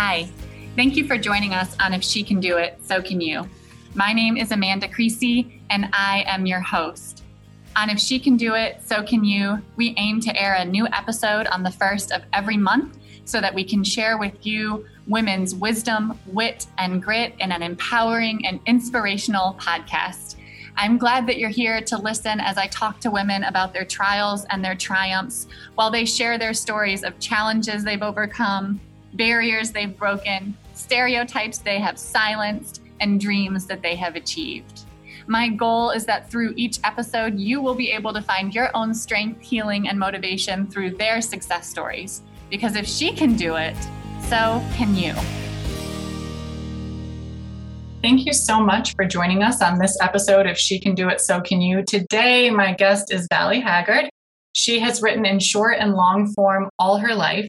Hi, thank you for joining us on If She Can Do It, So Can You. My name is Amanda Creasy, and I am your host. On If She Can Do It, So Can You, we aim to air a new episode on the first of every month so that we can share with you women's wisdom, wit, and grit in an empowering and inspirational podcast. I'm glad that you're here to listen as I talk to women about their trials and their triumphs while they share their stories of challenges they've overcome, barriers they've broken, stereotypes they have silenced, and dreams that they have achieved. My goal is that through each episode, you will be able to find your own strength, healing, and motivation through their success stories. Because if she can do it, so can you. Thank you so much for joining us on this episode If She Can Do It, So Can You. Today, my guest is Valley Haggard. She has written in short and long form all her life.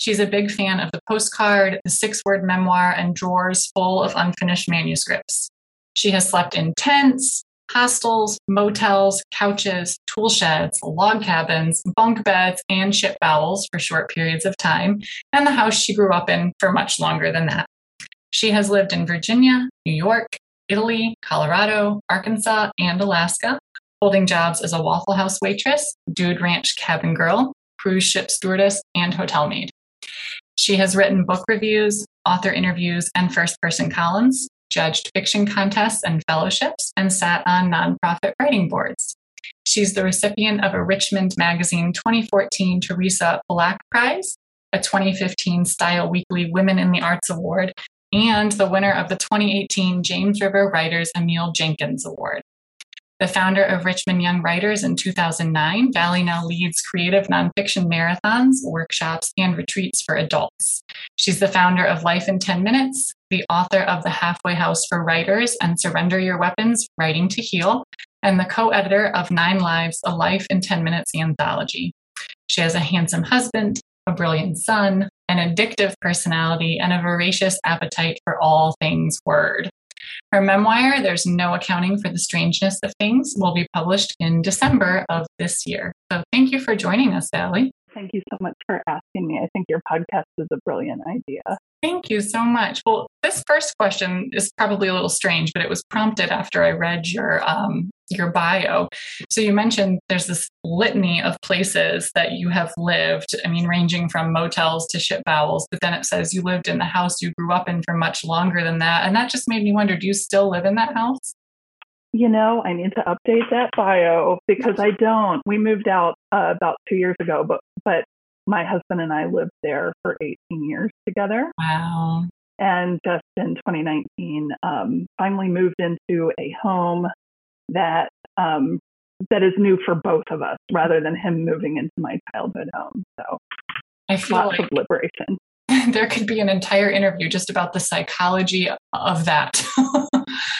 She's a big fan of the postcard, the six word memoir, and drawers full of unfinished manuscripts. She has slept in tents, hostels, motels, couches, tool sheds, log cabins, bunk beds, and ship bowels for short periods of time, and the house she grew up in for much longer than that. She has lived in Virginia, New York, Italy, Colorado, Arkansas, and Alaska, holding jobs as a Waffle House waitress, dude ranch cabin girl, cruise ship stewardess, and hotel maid. She has written book reviews, author interviews, and first person columns, judged fiction contests and fellowships, and sat on nonprofit writing boards. She's the recipient of a Richmond Magazine 2014 Theresa Pollak Prize, a 2015 Style Weekly Women in the Arts Award, and the winner of the 2018 James River Writers Emyl Jenkins Award. The founder of Richmond Young Writers in 2009, Valley now leads creative nonfiction marathons, workshops, and retreats for adults. She's the founder of Life in 10 Minutes, the author of The Halfway House for Writers and Surrender Your Weapons Writing to Heal, and the co editor of Nine Lives, a Life in 10 Minutes anthology. She has a handsome husband, a brilliant son, an addictive personality, and a voracious appetite for all things word. Her memoir, There's No Accounting for the Strangeness of Things, will be published in December of this year. So thank you for joining us, Valley. Thank you so much for asking me. I think your podcast is a brilliant idea. Thank you so much. Well, this first question is probably a little strange, but it was prompted after I read your um, your bio. So you mentioned there's this litany of places that you have lived. I mean, ranging from motels to ship bowels, but then it says you lived in the house you grew up in for much longer than that, and that just made me wonder: Do you still live in that house? You know, I need to update that bio because I don't. We moved out uh, about two years ago, but but my husband and I lived there for 18 years together. Wow. And just in 2019, um, finally moved into a home that um, that is new for both of us, rather than him moving into my childhood home. So I feel lots like of liberation. there could be an entire interview just about the psychology of that.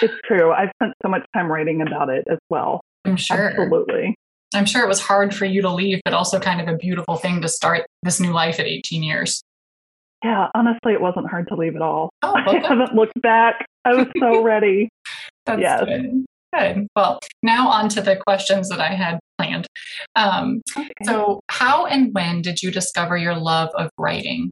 it's true. I've spent so much time writing about it as well. I'm sure. Absolutely. I'm sure it was hard for you to leave, but also kind of a beautiful thing to start this new life at 18 years. Yeah, honestly, it wasn't hard to leave at all. Oh, I haven't looked back. I was so ready. That's yes. good. Good. Well, now on to the questions that I had planned. Um, Okay. so, how and when did you discover your love of writing?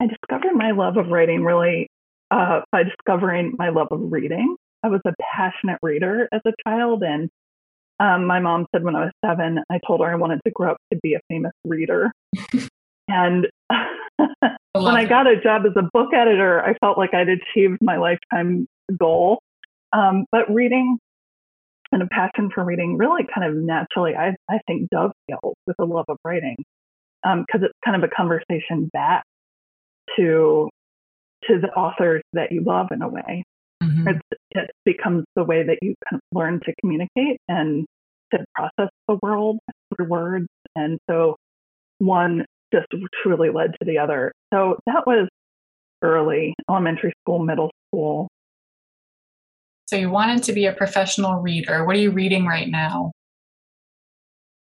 I discovered my love of writing really uh, by discovering my love of reading. I was a passionate reader as a child, and um, my mom said when I was seven, I told her I wanted to grow up to be a famous reader. and when I got a job as a book editor, I felt like I'd achieved my lifetime goal. Um, but reading and a passion for reading really kind of naturally, I, I think, dovetails with a love of writing because it's kind of a conversation back to to the authors that you love in a way. Mhm. It's, it becomes the way that you kind of learn to communicate and to process the world through words. And so one just truly led to the other. So that was early, elementary school, middle school. So, you wanted to be a professional reader. What are you reading right now?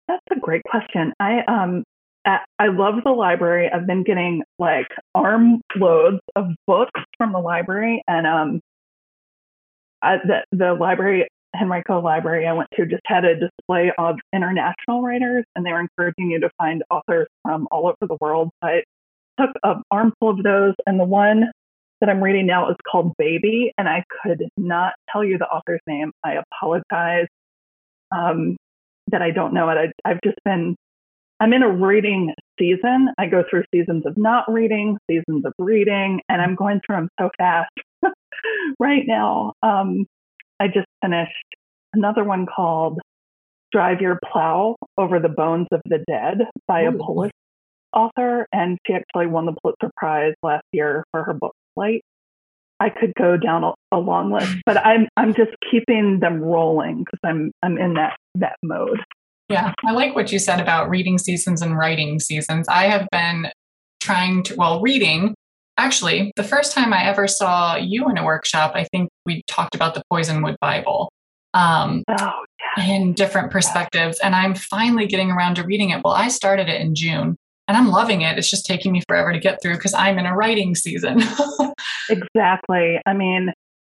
That's a great question. I um I love the library. I've been getting like armloads of books from the library, and um, I, the the library Henrico Library I went to just had a display of international writers, and they were encouraging you to find authors from all over the world. But took an armful of those, and the one that I'm reading now is called Baby, and I could not tell you the author's name. I apologize um, that I don't know it. I, I've just been, I'm in a reading season. I go through seasons of not reading, seasons of reading, and I'm going through them so fast right now. Um, I just finished another one called Drive Your Plow Over the Bones of the Dead by Ooh. a Polish author, and she actually won the Pulitzer Prize last year for her book Flight. I could go down a, a long list, but I'm I'm just keeping them rolling because I'm I'm in that that mode. Yeah, I like what you said about reading seasons and writing seasons. I have been trying to well reading. Actually, the first time I ever saw you in a workshop, I think we talked about the Poisonwood Bible um, oh, yeah. in different perspectives. And I'm finally getting around to reading it. Well, I started it in June and I'm loving it. It's just taking me forever to get through because I'm in a writing season. exactly. I mean,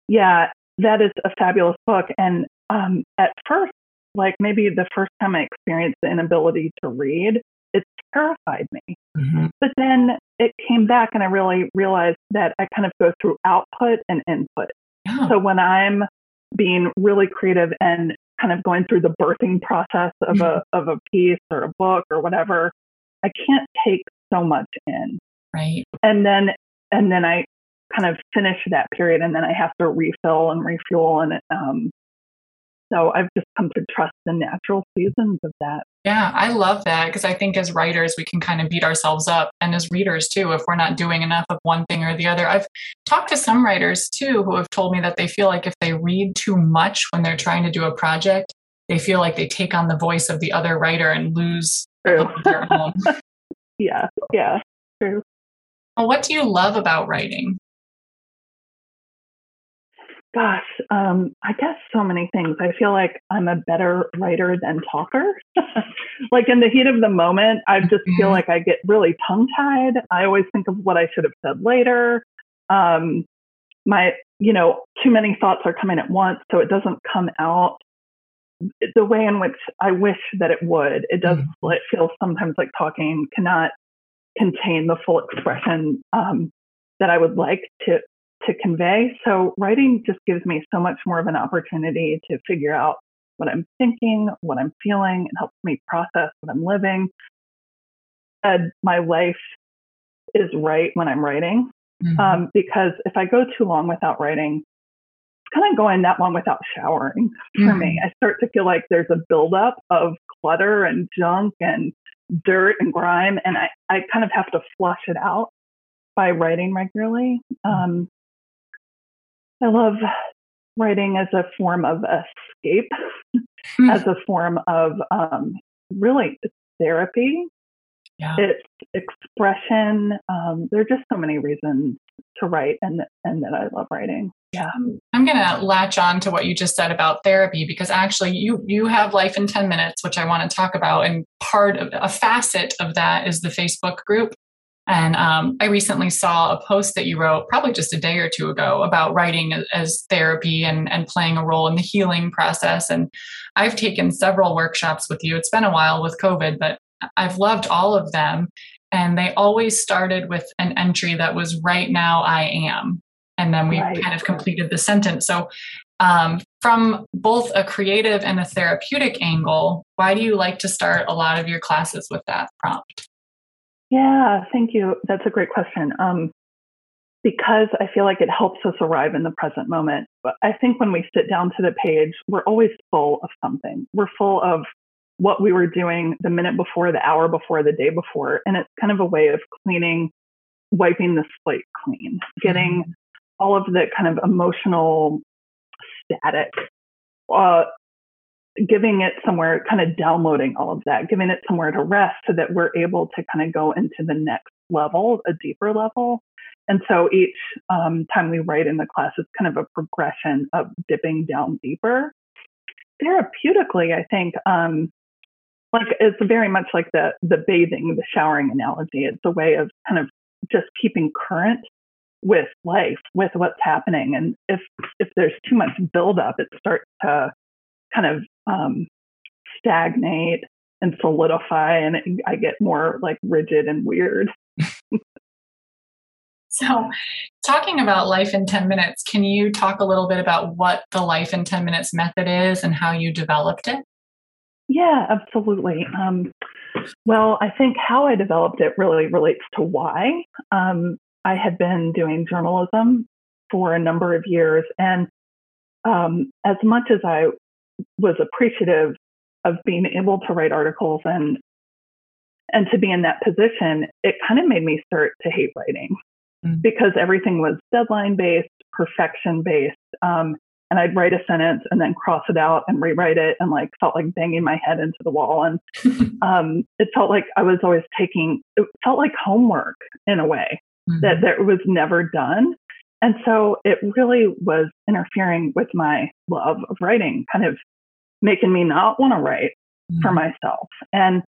yeah, that is a fabulous book. And um, at first, like maybe the first time I experienced the inability to read, it terrified me. Mm-hmm. But then it came back, and I really realized that I kind of go through output and input. So when I'm being really creative and kind of going through the birthing process of mm-hmm. a of a piece or a book or whatever, I can't take so much in. Right. And then and then I kind of finish that period and then I have to refill and refuel and um so I've just come to trust the natural seasons of that. Yeah, I love that because I think as writers, we can kind of beat ourselves up. And as readers, too, if we're not doing enough of one thing or the other. I've talked to some writers, too, who have told me that they feel like if they read too much when they're trying to do a project, they feel like they take on the voice of the other writer and lose their own. yeah, yeah, true. Well, what do you love about writing? Gosh, um, I guess so many things. I feel like I'm a better writer than talker. like in the heat of the moment, I just mm-hmm. feel like I get really tongue tied. I always think of what I should have said later. Um, my, you know, too many thoughts are coming at once, so it doesn't come out the way in which I wish that it would. It does. Mm-hmm. It feels sometimes like talking cannot contain the full expression um, that I would like to to convey. So writing just gives me so much more of an opportunity to figure out what I'm thinking, what I'm feeling, and helps me process what I'm living. And my life is right when I'm writing. Mm-hmm. Um, because if I go too long without writing, it's kind of going that long without showering for mm-hmm. me. I start to feel like there's a buildup of clutter and junk and dirt and grime, and I, I kind of have to flush it out by writing regularly. Um, I love writing as a form of escape, mm. as a form of um, really therapy. Yeah. It's expression. Um, there are just so many reasons to write, and and that I love writing. Yeah, I'm going to latch on to what you just said about therapy because actually, you you have life in ten minutes, which I want to talk about, and part of a facet of that is the Facebook group and um, I recently saw a post that you wrote, probably just a day or two ago, about writing as therapy and, and playing a role in the healing process. And I've taken several workshops with you. It's been a while with COVID, but I've loved all of them. And they always started with an entry that was, right now I am. And then we right. kind of completed the sentence. So, um, from both a creative and a therapeutic angle, why do you like to start a lot of your classes with that prompt? Yeah, thank you. That's a great question. Um, because I feel like it helps us arrive in the present moment. But I think when we sit down to the page, we're always full of something. We're full of what we were doing the minute before, the hour before, the day before. And it's kind of a way of cleaning, wiping the slate clean, getting mm-hmm. all of the kind of emotional static uh, giving it somewhere, kind of downloading all of that, giving it somewhere to rest so that we're able to kind of go into the next level, a deeper level. And so each um, time we write in the class is kind of a progression of dipping down deeper. Therapeutically, I think, um, like it's very much like the the bathing, the showering analogy. It's a way of kind of just keeping current with life, with what's happening. And if if there's too much buildup, it starts to kind of um, stagnate and solidify, and it, I get more like rigid and weird. So, talking about life in 10 minutes, can you talk a little bit about what the life in 10 minutes method is and how you developed it? Yeah, absolutely. Um, well, I think how I developed it really relates to why. Um, I had been doing journalism for a number of years, and um, as much as I was appreciative of being able to write articles and and to be in that position, it kind of made me start to hate writing mm-hmm. because everything was deadline based, perfection based. Um, and I'd write a sentence and then cross it out and rewrite it and like felt like banging my head into the wall. And um, it felt like I was always taking, it felt like homework in a way mm-hmm. that, that was never done. And so it really was interfering with my love of writing, kind of making me not want to write mm-hmm. for myself. And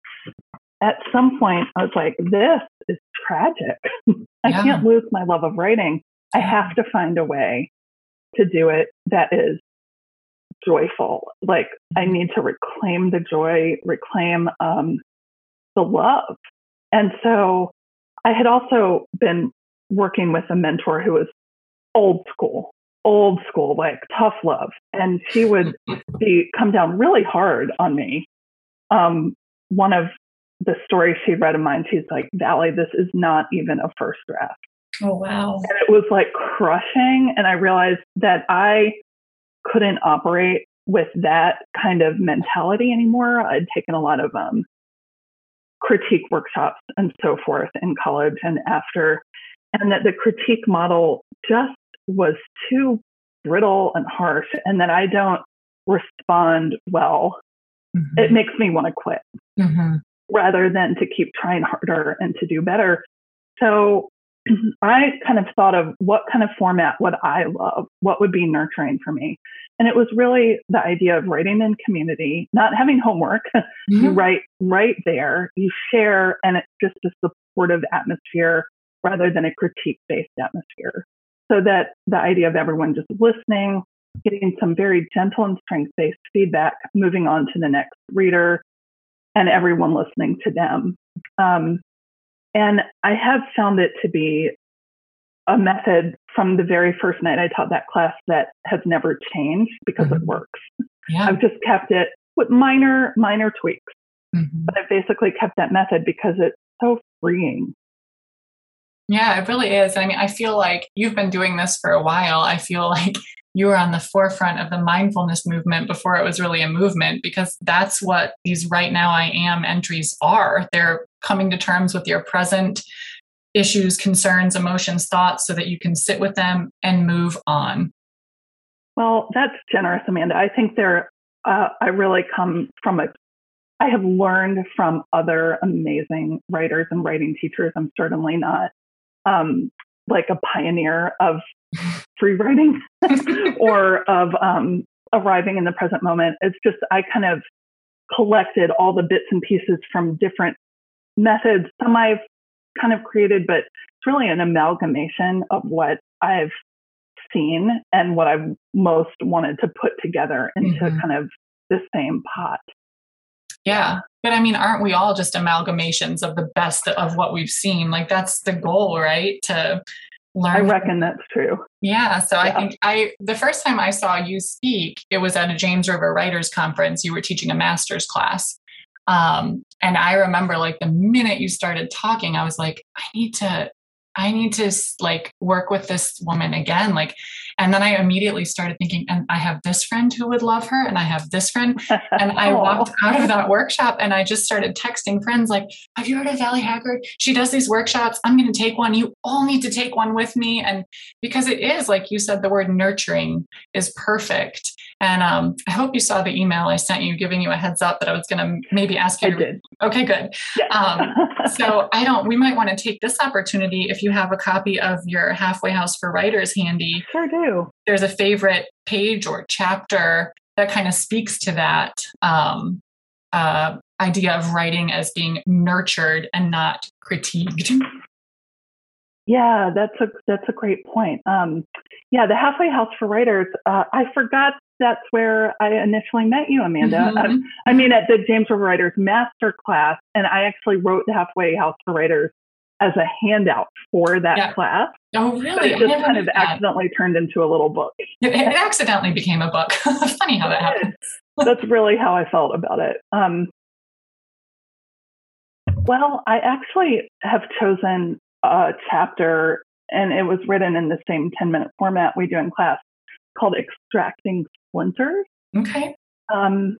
at some point, I was like, this is tragic. I yeah. can't lose my love of writing. I have to find a way to do it that is joyful. Like, I mm-hmm. need to reclaim the joy, reclaim um, the love. And so I had also been working with a mentor who was old school, old school, like tough love. And she would be come down really hard on me. Um, one of the stories she read of mine, she's like, Valley, this is not even a first draft. Oh wow. And it was like crushing. And I realized that I couldn't operate with that kind of mentality anymore. I'd taken a lot of um, critique workshops and so forth in college and after, and that the critique model just was too brittle and harsh, and that I don't respond well. Mm-hmm. It makes me want to quit mm-hmm. rather than to keep trying harder and to do better. So I kind of thought of what kind of format would I love? What would be nurturing for me? And it was really the idea of writing in community, not having homework. Mm-hmm. You write right there, you share, and it's just a supportive atmosphere rather than a critique based atmosphere so that the idea of everyone just listening, getting some very gentle and strength based feedback, moving on to the next reader, and everyone listening to them. Um, and I have found it to be a method from the very first night I taught that class that has never changed because mm-hmm. it works. Yeah. I've just kept it with minor, minor tweaks. Mm-hmm. But I've basically kept that method because it's so freeing. Yeah, it really is. I mean, I feel like you've been doing this for a while. I feel like you were on the forefront of the mindfulness movement before it was really a movement because that's what these right now I am entries are. They're coming to terms with your present issues, concerns, emotions, thoughts so that you can sit with them and move on. Well, that's generous, Amanda. I think there, uh, I really come from a I have learned from other amazing writers and writing teachers. I'm certainly not um, like a pioneer of free writing or of um, arriving in the present moment. It's just, I kind of collected all the bits and pieces from different methods. Some I've kind of created, but it's really an amalgamation of what I've seen and what I've most wanted to put together into mm-hmm. kind of the same pot. Yeah. But I mean, aren't we all just amalgamations of the best of what we've seen? Like that's the goal, right? To learn. I reckon that's true. Yeah. So yeah. I think I, the first time I saw you speak, it was at a James River Writers Conference. You were teaching a master's class. Um, and I remember like the minute you started talking, I was like, I need to I need to like work with this woman again. Like, and then I immediately started thinking, and I have this friend who would love her, and I have this friend. And I walked out of that workshop and I just started texting friends, like, Have you heard of Valley Haggard? She does these workshops. I'm going to take one. You all need to take one with me. And because it is, like you said, the word nurturing is perfect. And um, I hope you saw the email I sent you giving you a heads up that I was going to maybe ask you. I did. Okay, good. Yeah. um, so I don't, we might want to take this opportunity if you have a copy of your Halfway House for Writers handy. Sure do. There's a favorite page or chapter that kind of speaks to that um, uh, idea of writing as being nurtured and not critiqued. Yeah, that's a that's a great point. Um, yeah, the Halfway House for Writers. Uh, I forgot that's where I initially met you, Amanda. Mm-hmm. Um, I mean, at the James River Writers Master Class, and I actually wrote the Halfway House for Writers as a handout for that yeah. class. Oh, really? But it just kind of accidentally turned into a little book. It, it accidentally became a book. Funny how that happened. That's really how I felt about it. Um, well, I actually have chosen a chapter, and it was written in the same 10 minute format we do in class called Extracting Splinters. Okay. Um,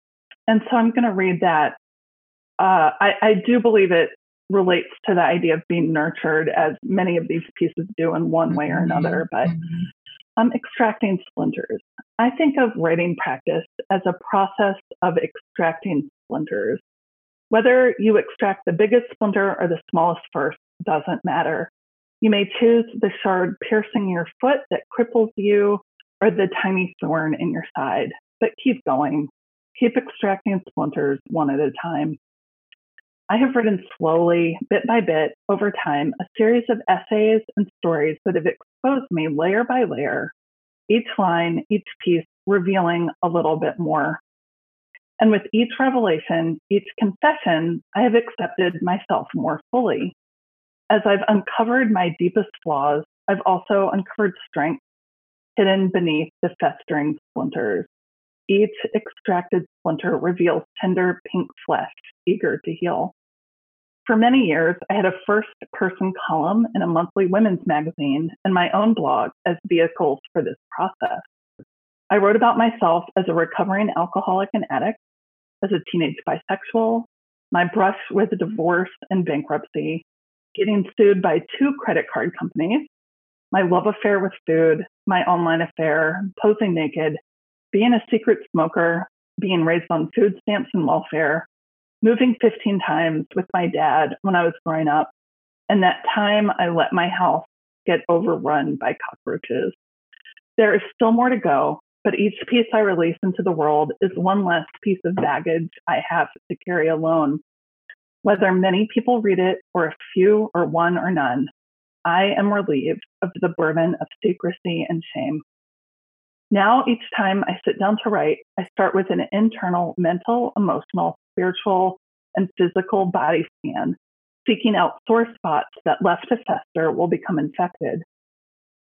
and so I'm going to read that. Uh, I, I do believe it relates to the idea of being nurtured, as many of these pieces do in one way or mm-hmm. another. But mm-hmm. I'm extracting splinters. I think of writing practice as a process of extracting splinters. Whether you extract the biggest splinter or the smallest first doesn't matter. You may choose the shard piercing your foot that cripples you or the tiny thorn in your side, but keep going. Keep extracting splinters one at a time. I have written slowly, bit by bit, over time, a series of essays and stories that have exposed me layer by layer, each line, each piece revealing a little bit more. And with each revelation, each confession, I have accepted myself more fully. As I've uncovered my deepest flaws, I've also uncovered strengths hidden beneath the festering splinters. Each extracted splinter reveals tender pink flesh, eager to heal. For many years, I had a first person column in a monthly women's magazine and my own blog as vehicles for this process. I wrote about myself as a recovering alcoholic and addict, as a teenage bisexual, my brush with divorce and bankruptcy, getting sued by two credit card companies, my love affair with food, my online affair, posing naked, being a secret smoker, being raised on food stamps and welfare, moving 15 times with my dad when I was growing up, and that time I let my house get overrun by cockroaches. There is still more to go, but each piece I release into the world is one less piece of baggage I have to carry alone. Whether many people read it, or a few, or one, or none, I am relieved of the burden of secrecy and shame. Now, each time I sit down to write, I start with an internal mental, emotional, spiritual, and physical body scan, seeking out sore spots that left to fester will become infected.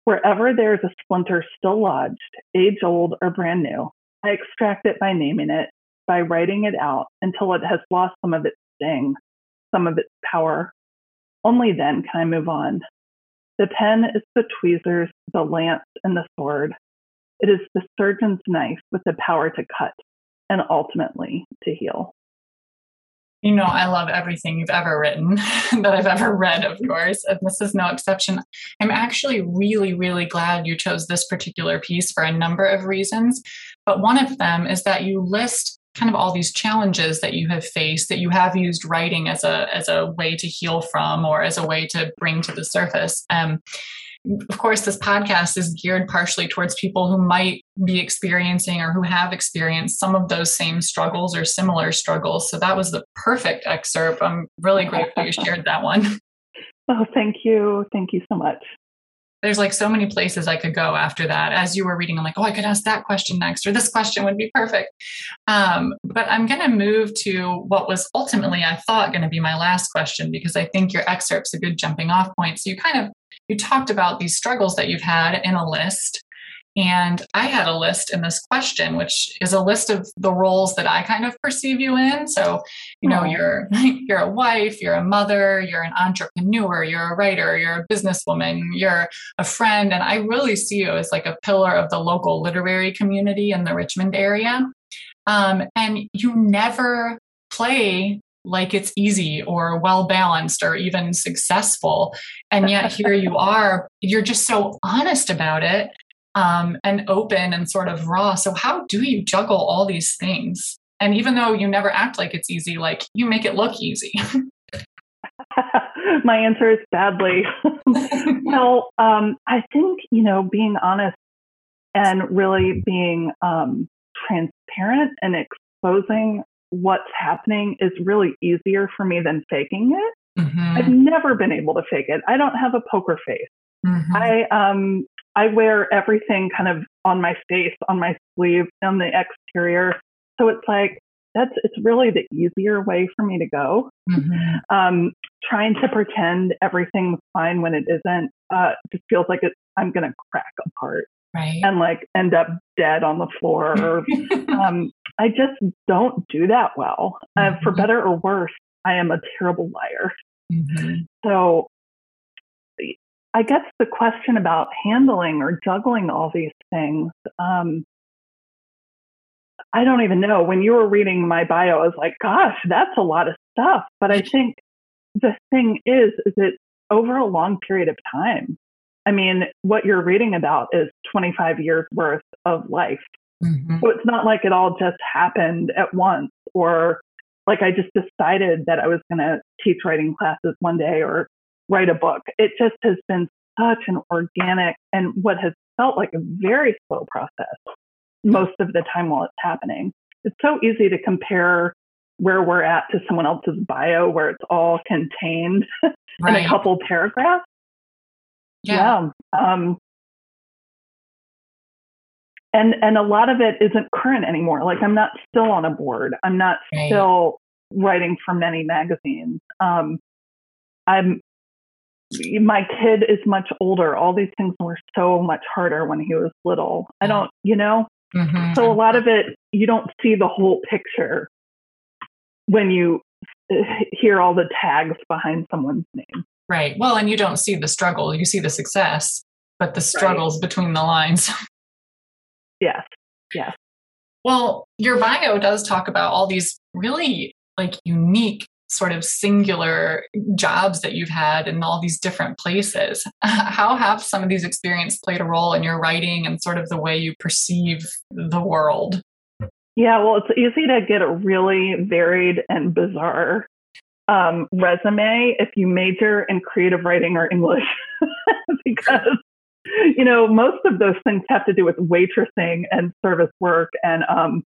Wherever there is a splinter still lodged, age old or brand new, I extract it by naming it, by writing it out until it has lost some of its sting, some of its power. Only then can I move on. The pen is the tweezers, the lance, and the sword. It is the surgeon's knife with the power to cut and ultimately to heal. You know, I love everything you've ever written that I've ever read, of yours, and this is no exception. I'm actually really, really glad you chose this particular piece for a number of reasons. But one of them is that you list kind of all these challenges that you have faced that you have used writing as a as a way to heal from or as a way to bring to the surface. Um, of course, this podcast is geared partially towards people who might be experiencing or who have experienced some of those same struggles or similar struggles. So that was the perfect excerpt. I'm really grateful you shared that one. Oh, thank you. Thank you so much. There's like so many places I could go after that. As you were reading, I'm like, oh, I could ask that question next, or this question would be perfect. Um, but I'm going to move to what was ultimately, I thought, going to be my last question because I think your excerpt's a good jumping off point. So you kind of you talked about these struggles that you've had in a list. And I had a list in this question, which is a list of the roles that I kind of perceive you in. So, you know, you're you're a wife, you're a mother, you're an entrepreneur, you're a writer, you're a businesswoman, you're a friend, and I really see you as like a pillar of the local literary community in the Richmond area. Um, and you never play like it's easy or well balanced or even successful. And yet here you are, you're just so honest about it um, and open and sort of raw. So, how do you juggle all these things? And even though you never act like it's easy, like you make it look easy. My answer is badly. well, um, I think, you know, being honest and really being um, transparent and exposing what's happening is really easier for me than faking it. Mm-hmm. I've never been able to fake it. I don't have a poker face. Mm-hmm. I um I wear everything kind of on my face, on my sleeve, on the exterior. So it's like that's it's really the easier way for me to go. Mm-hmm. Um, trying to pretend everything's fine when it isn't uh, just feels like it, I'm going to crack apart right. and like end up dead on the floor. Or um, I just don't do that well. Uh, for Mhm. better or worse, I am a terrible liar. Mhm. So I guess the question about handling or juggling all these things, um, I don't even know. When you were reading my bio, I was like, gosh, that's a lot of stuff. But I think the thing is, is it over a long period of time. I mean, what you're reading about is 25 years worth of life. Mhm. So it's not like it all just happened at once or like I just decided that I was going to teach writing classes one day or write a book. It just has been such an organic and what has felt like a very slow process most of the time while it's happening. It's so easy to compare where we're at to someone else's bio where it's all contained in a couple paragraphs. yeah. Yeah. Um, and and a lot of it isn't current anymore. Like I'm not still on a board. I'm not Right. still writing for many magazines. Um, I'm my kid is much older. All these things were so much harder when he was little. I don't, you know. Mhm. So a lot of it, you don't see the whole picture when you uh, hear all the tags behind someone's name. Right. Well, and you don't see the struggle, you see the success, but the struggles between the lines. Yes. Yes. Well, your bio does talk about all these really like unique sort of singular jobs that you've had in all these different places. How have some of these experiences played a role in your writing and sort of the way you perceive the world? Yeah, well, it's easy to get a really varied and bizarre um, resume if you major in creative writing or English, because you know most of those things have to do with waitressing and service work and um,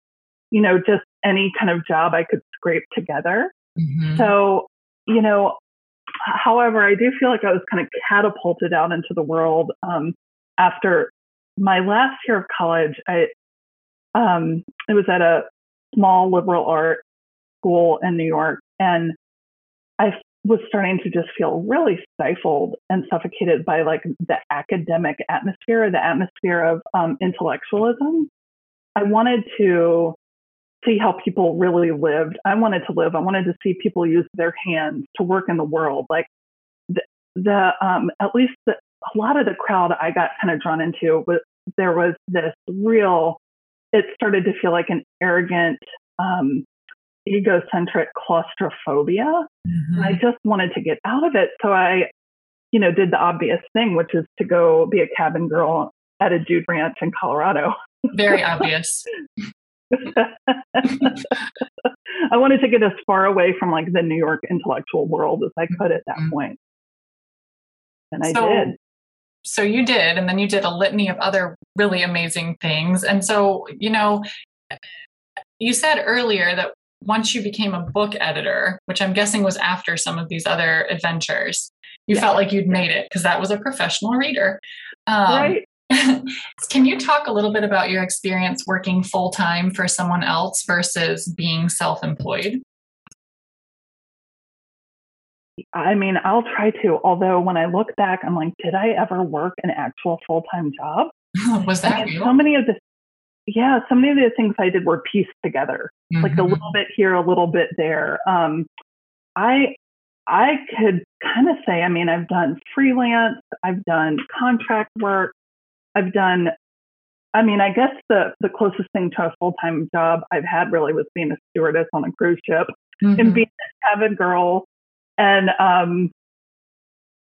you know just any kind of job I could scrape together. Mhm. So you know, however, I do feel like I was kind of catapulted out into the world um, after my last year of college. I um, it was at a small liberal art school in New York, and I was starting to just feel really stifled and suffocated by like the academic atmosphere, the atmosphere of um, intellectualism. I wanted to see how people really lived. I wanted to live. I wanted to see people use their hands to work in the world. Like the, the um, at least the, a lot of the crowd I got kind of drawn into was there was this real. It started to feel like an arrogant, um, egocentric claustrophobia. Mhm. I just wanted to get out of it. So I, you know, did the obvious thing, which is to go be a cabin girl at a dude ranch in Colorado. Very obvious. I wanted to get as far away from like the New York intellectual world as I could at that Mhm. point. And I So- did. So you did, and then you did a litany of other really amazing things. And so, you know, you said earlier that once you became a book editor, which I'm guessing was after some of these other adventures, you Yeah. felt like you'd made it because that was a professional reader. Um, right. Can you talk a little bit about your experience working full time for someone else versus being self employed? I mean, I'll try to. Although when I look back, I'm like, did I ever work an actual full time job? was that so many of the, yeah, so many of the things I did were pieced together. like a Mhm. little bit here, a little bit there. Um, I I could kind of say, I mean, I've done freelance, I've done contract work, I've done. I mean, I guess the the closest thing to a full time job I've had really was being a stewardess on a cruise ship and Mhm. being a cabin girl, and um,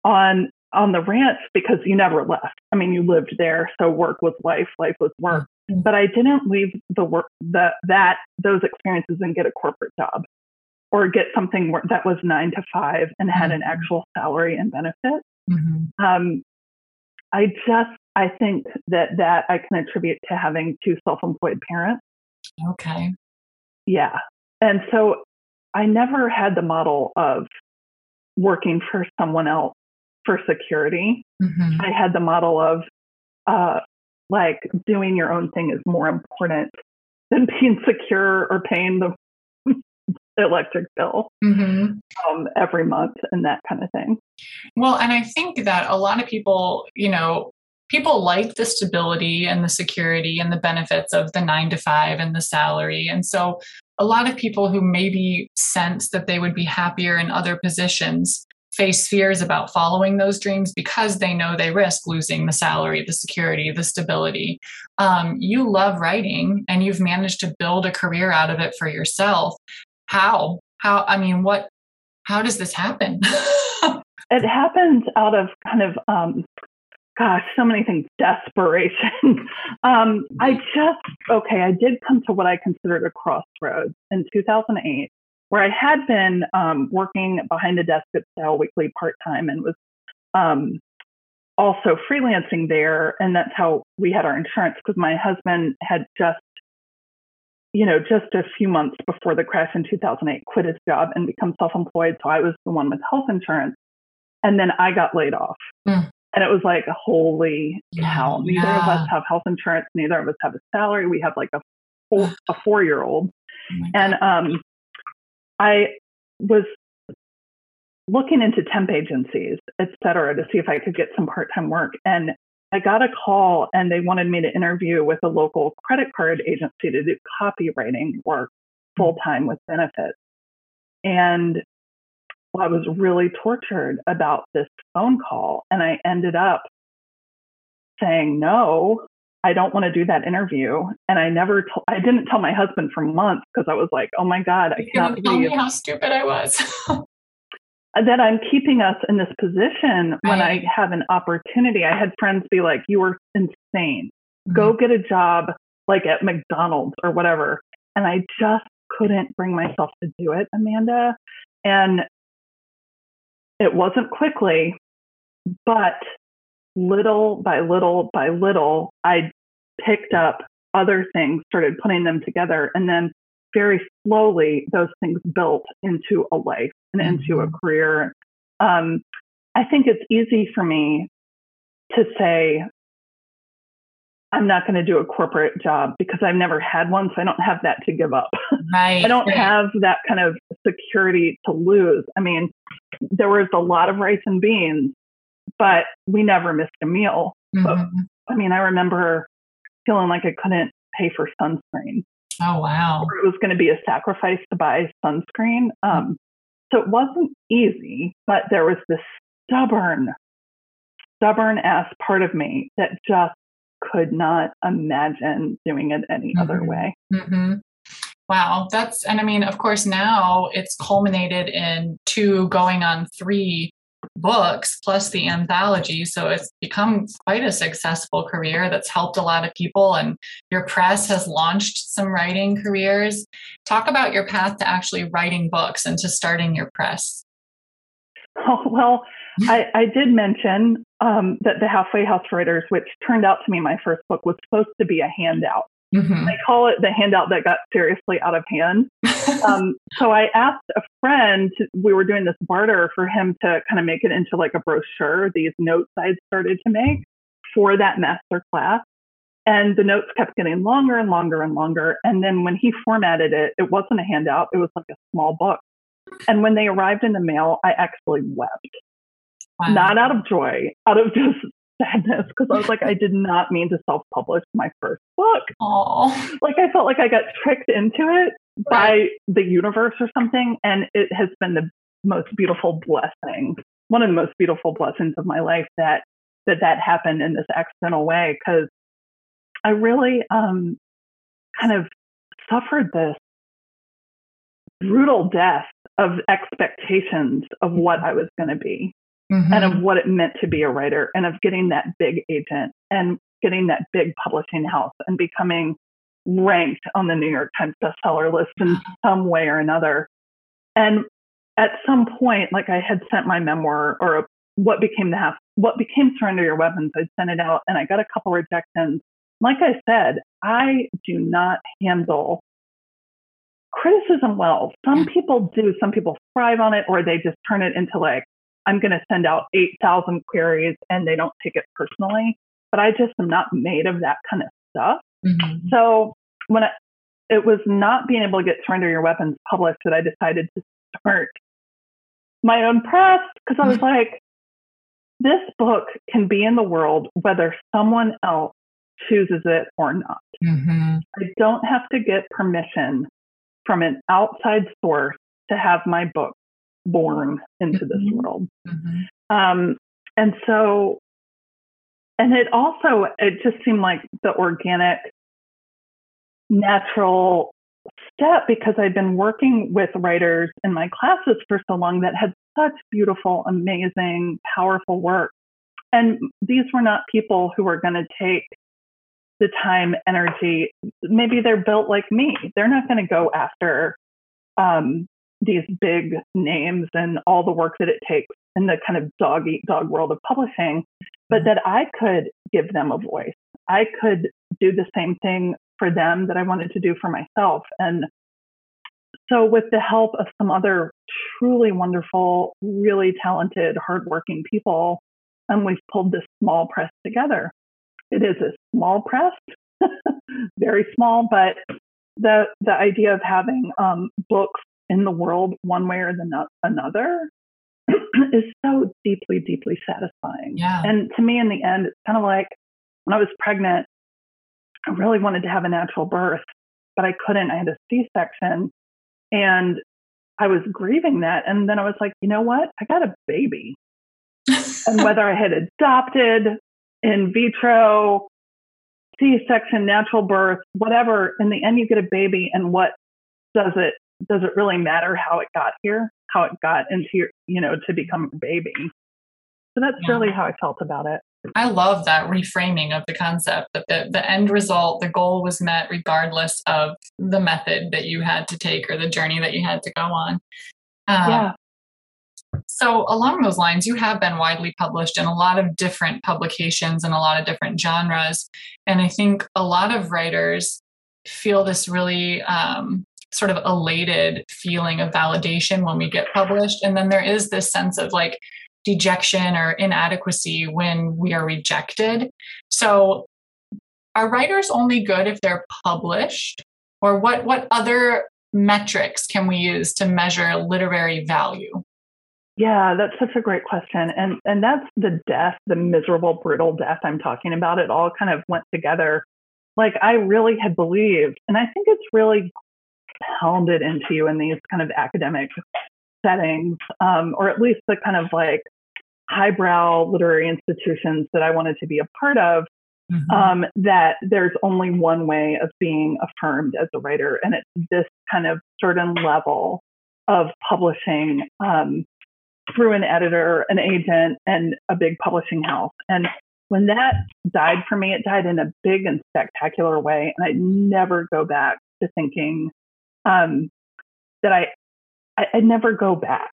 on on the ranch because you never left. I mean, you lived there, so work was life, life was work. But I didn't leave the work the that those experiences and get a corporate job or get something that was nine to five and had an Mhm. actual salary and benefit. Mhm. Um, I just I think that that I can attribute to having two self-employed parents. Okay. Yeah, and so I never had the model of working for someone else for security. Mhm. I had the model of uh, like doing your own thing is more important than being secure or paying the electric bill mm-hmm. um, every month and that kind of thing. Well, and I think that a lot of people, you know, people like the stability and the security and the benefits of the nine to five and the salary. And so a lot of people who maybe sense that they would be happier in other positions face fears about following those dreams because they know they risk losing the salary, the security, the stability. Um, you love writing and you've managed to build a career out of it for yourself. How? How? I mean, what? How does this happen? it happens out of kind of um, gosh, so many things, desperation. um, I just, okay, I did come to what I considered a crossroads in 2008, where I had been um, working behind the desk at Style Weekly part time and was um, also freelancing there. And that's how we had our insurance because my husband had just, you know, just a few months before the crash in 2008, quit his job and become self employed. So I was the one with health insurance. And then I got laid off. Mm. And it was like, holy cow, neither yeah. of us have health insurance. Neither of us have a salary. We have like a four, a four year old. Oh and um, I was looking into temp agencies, et cetera, to see if I could get some part time work. And I got a call and they wanted me to interview with a local credit card agency to do copywriting work hmm. full time with benefits. And I was really tortured about this phone call. And I ended up saying, no, I don't want to do that interview. And I never, t- I didn't tell my husband for months because I was like, oh my God, I can't believe how stupid I was. that I'm keeping us in this position right. when I have an opportunity. I had friends be like, you are insane. Mm-hmm. Go get a job like at McDonald's or whatever. And I just couldn't bring myself to do it, Amanda. And it wasn't quickly, but little by little by little, I picked up other things, started putting them together, and then very slowly those things built into a life and into a mm-hmm. career. Um, I think it's easy for me to say, I'm not going to do a corporate job because I've never had one, so I don't have that to give up. Right. I don't have that kind of security to lose. I mean, there was a lot of rice and beans, but we never missed a meal. Mm-hmm. But, I mean, I remember feeling like I couldn't pay for sunscreen. Oh, wow. Or it was going to be a sacrifice to buy sunscreen. Um, so it wasn't easy, but there was this stubborn, stubborn ass part of me that just could not imagine doing it any mm-hmm. other way. Mm-hmm. Wow, that's, and I mean, of course, now it's culminated in two going on three books plus the anthology. So it's become quite a successful career that's helped a lot of people. And your press has launched some writing careers. Talk about your path to actually writing books and to starting your press. Oh, well, I, I did mention um, that the Halfway House Writers, which turned out to be my first book, was supposed to be a handout. Mm-hmm. I call it the handout that got seriously out of hand. um, so I asked a friend, to, we were doing this barter for him to kind of make it into like a brochure, these notes I'd started to make for that master class. And the notes kept getting longer and longer and longer. And then when he formatted it, it wasn't a handout, it was like a small book. And when they arrived in the mail, I actually wept. Wow. Not out of joy, out of just sadness because I was like, I did not mean to self publish my first book. Aww. Like, I felt like I got tricked into it by the universe or something. And it has been the most beautiful blessing, one of the most beautiful blessings of my life that that, that happened in this accidental way because I really um, kind of suffered this brutal death of expectations of what I was going to be mm-hmm. and of mm-hmm. what it meant to be a writer and of getting that big agent and getting that big publishing house and becoming ranked on the New York Times bestseller list in some way or another. And at some point, like I had sent my memoir or what became the half, what became Surrender Your Weapons, I sent it out and I got a couple rejections. Like I said, I do not handle criticism well. Some people do, some people thrive on it, or they just turn it into like, I'm going to send out 8,000 queries and they don't take it personally. But I just am not made of that kind of stuff. Mm-hmm. So when I, it was not being able to get Surrender Your Weapons published that I decided to start my own press because I was like, this book can be in the world whether someone else chooses it or not. Mm-hmm. I don't have to get permission from an outside source to have my book born into mm-hmm. this world. Mm-hmm. Um, and so, and it also, it just seemed like the organic, natural step because I'd been working with writers in my classes for so long that had such beautiful, amazing, powerful work. And these were not people who were going to take the time, energy. Maybe they're built like me. They're not going to go after um, these big names and all the work that it takes in the kind of dog eat dog world of publishing, but mm-hmm. that I could give them a voice. I could do the same thing for them that I wanted to do for myself. And so, with the help of some other truly wonderful, really talented, hardworking people, and um, we've pulled this small press together. It is a small press, very small, but the the idea of having um, books in the world one way or the another is so deeply, deeply satisfying. Yeah. And to me, in the end, it's kind of like when I was pregnant, I really wanted to have a natural birth, but I couldn't. I had a C section and I was grieving that. And then I was like, you know what? I got a baby. and whether I had adopted, in vitro, C section, natural birth, whatever, in the end, you get a baby. And what does it does it really matter how it got here, how it got into your, you know, to become a baby? So that's yeah. really how I felt about it. I love that reframing of the concept that the, the end result, the goal was met regardless of the method that you had to take or the journey that you had to go on. Um, yeah. So, along those lines, you have been widely published in a lot of different publications and a lot of different genres. And I think a lot of writers feel this really um, sort of elated feeling of validation when we get published. And then there is this sense of like dejection or inadequacy when we are rejected. So, are writers only good if they're published? Or what, what other metrics can we use to measure literary value? Yeah, that's such a great question. And and that's the death, the miserable, brutal death I'm talking about. It all kind of went together. Like I really had believed, and I think it's really pounded into you in these kind of academic settings, um, or at least the kind of like highbrow literary institutions that I wanted to be a part of, mm-hmm. um, that there's only one way of being affirmed as a writer, and it's this kind of certain level of publishing um, through an editor, an agent, and a big publishing house. And when that died for me, it died in a big and spectacular way, and I'd never go back to thinking um, that I, I, I never go back.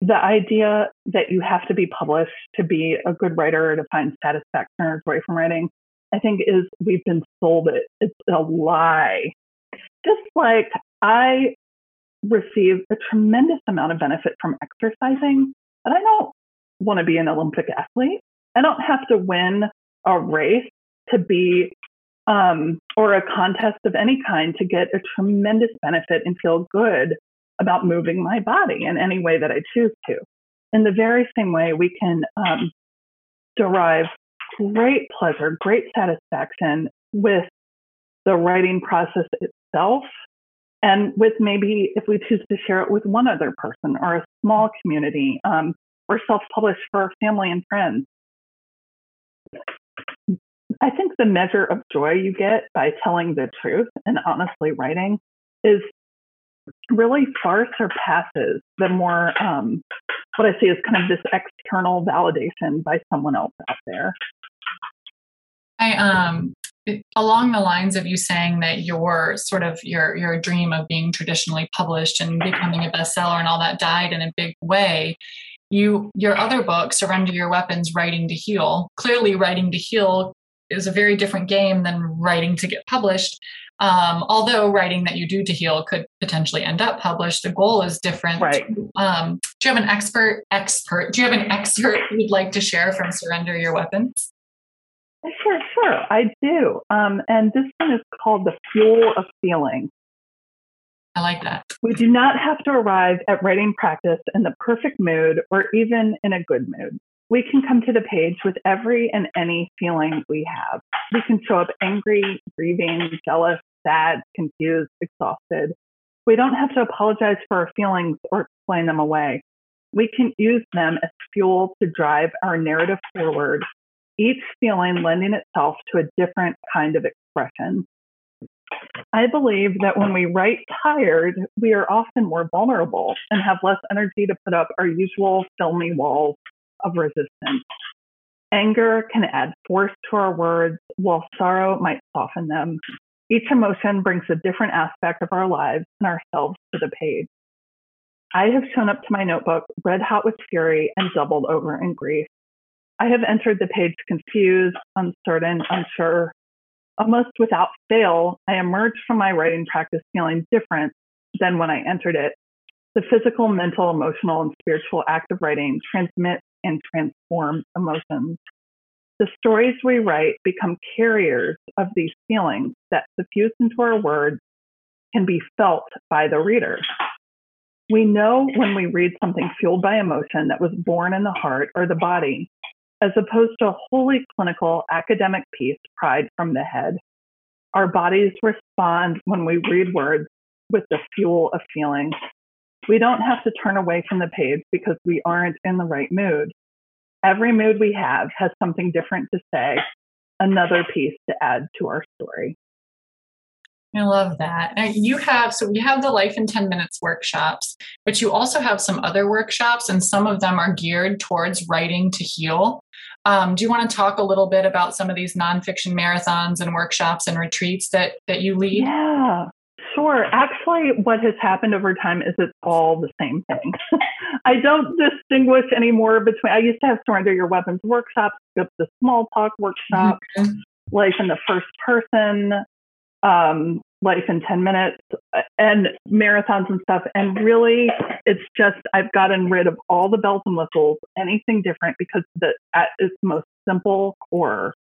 The idea that you have to be published to be a good writer to find satisfaction or joy from writing, I think is we've been sold it. It's a lie. Just like I receive a tremendous amount of benefit from exercising, but I don't want to be an Olympic athlete. I don't have to win a race to be um, or a contest of any kind to get a tremendous benefit and feel good about moving my body in any way that I choose to. In the very same way, we can um, derive great pleasure, great satisfaction with the writing process itself. And with maybe if we choose to share it with one other person or a small community um, or self publish for family and friends. I think the measure of joy you get by telling the truth and honestly writing is really far surpasses the more um, what I see is kind of this external validation by someone else out there. I um along the lines of you saying that your sort of your your dream of being traditionally published and becoming a bestseller and all that died in a big way you your other book surrender your weapons writing to heal clearly writing to heal is a very different game than writing to get published. Um, although writing that you do to heal could potentially end up published, the goal is different. Right. Um, do you have an expert expert? Do you have an expert you'd like to share from Surrender Your Weapons? Sure, sure, I do. Um, and this one is called The Fuel of Feeling. I like that. We do not have to arrive at writing practice in the perfect mood or even in a good mood. We can come to the page with every and any feeling we have. We can show up angry, grieving, jealous, sad, confused, exhausted. We don't have to apologize for our feelings or explain them away. We can use them as fuel to drive our narrative forward, each feeling lending itself to a different kind of expression. I believe that when we write tired, we are often more vulnerable and have less energy to put up our usual filmy walls of resistance. Anger can add force to our words, while sorrow might soften them. Each emotion brings a different aspect of our lives and ourselves to the page. I have shown up to my notebook red hot with fury and doubled over in grief. I have entered the page confused, uncertain, unsure. Almost without fail, I emerged from my writing practice feeling different than when I entered it. The physical, mental, emotional, and spiritual act of writing transmits and transform emotions. The stories we write become carriers of these feelings that suffuse into our words can be felt by the reader. We know when we read something fueled by emotion that was born in the heart or the body, as opposed to a wholly clinical academic piece pried from the head. Our bodies respond when we read words with the fuel of feeling. We don't have to turn away from the page because we aren't in the right mood. Every mood we have has something different to say, another piece to add to our story. I love that. Now you have, so we have the Life in 10 Minutes workshops, but you also have some other workshops, and some of them are geared towards writing to heal. Um, do you want to talk a little bit about some of these nonfiction marathons and workshops and retreats that, that you lead? Yeah, sure. Actually, what has happened over time is it's all the same thing. I don't distinguish anymore between, I used to have Surrender Your Weapons workshops, the small talk workshop, mm-hmm. life in the first person, um, life in 10 minutes and marathons and stuff. And really, it's just, I've gotten rid of all the bells and whistles, anything different, because the, at its most simple core,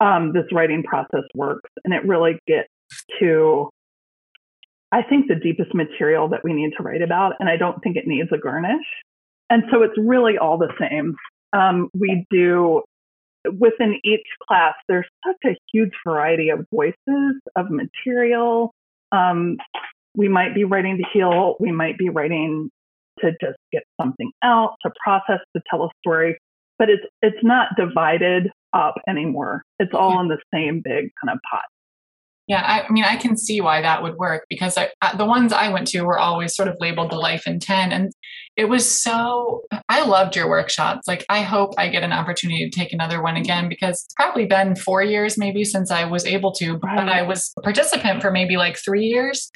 um, this writing process works. And it really gets to, I think, the deepest material that we need to write about. And I don't think it needs a garnish. And so it's really all the same. Um, we do within each class, there's such a huge variety of voices, of material. Um, we might be writing to heal, we might be writing to just get something out, to process, to tell a story, but it's it's not divided up anymore. It's all in the same big kind of pot. Yeah, I, I, mean, I can see why that would work because I, the ones I went to were always sort of labeled the life in 10. And it was so, I loved your workshops. Like, I hope I get an opportunity to take another one again because it's probably been four years maybe since I was able to, but I was a participant for maybe like three years.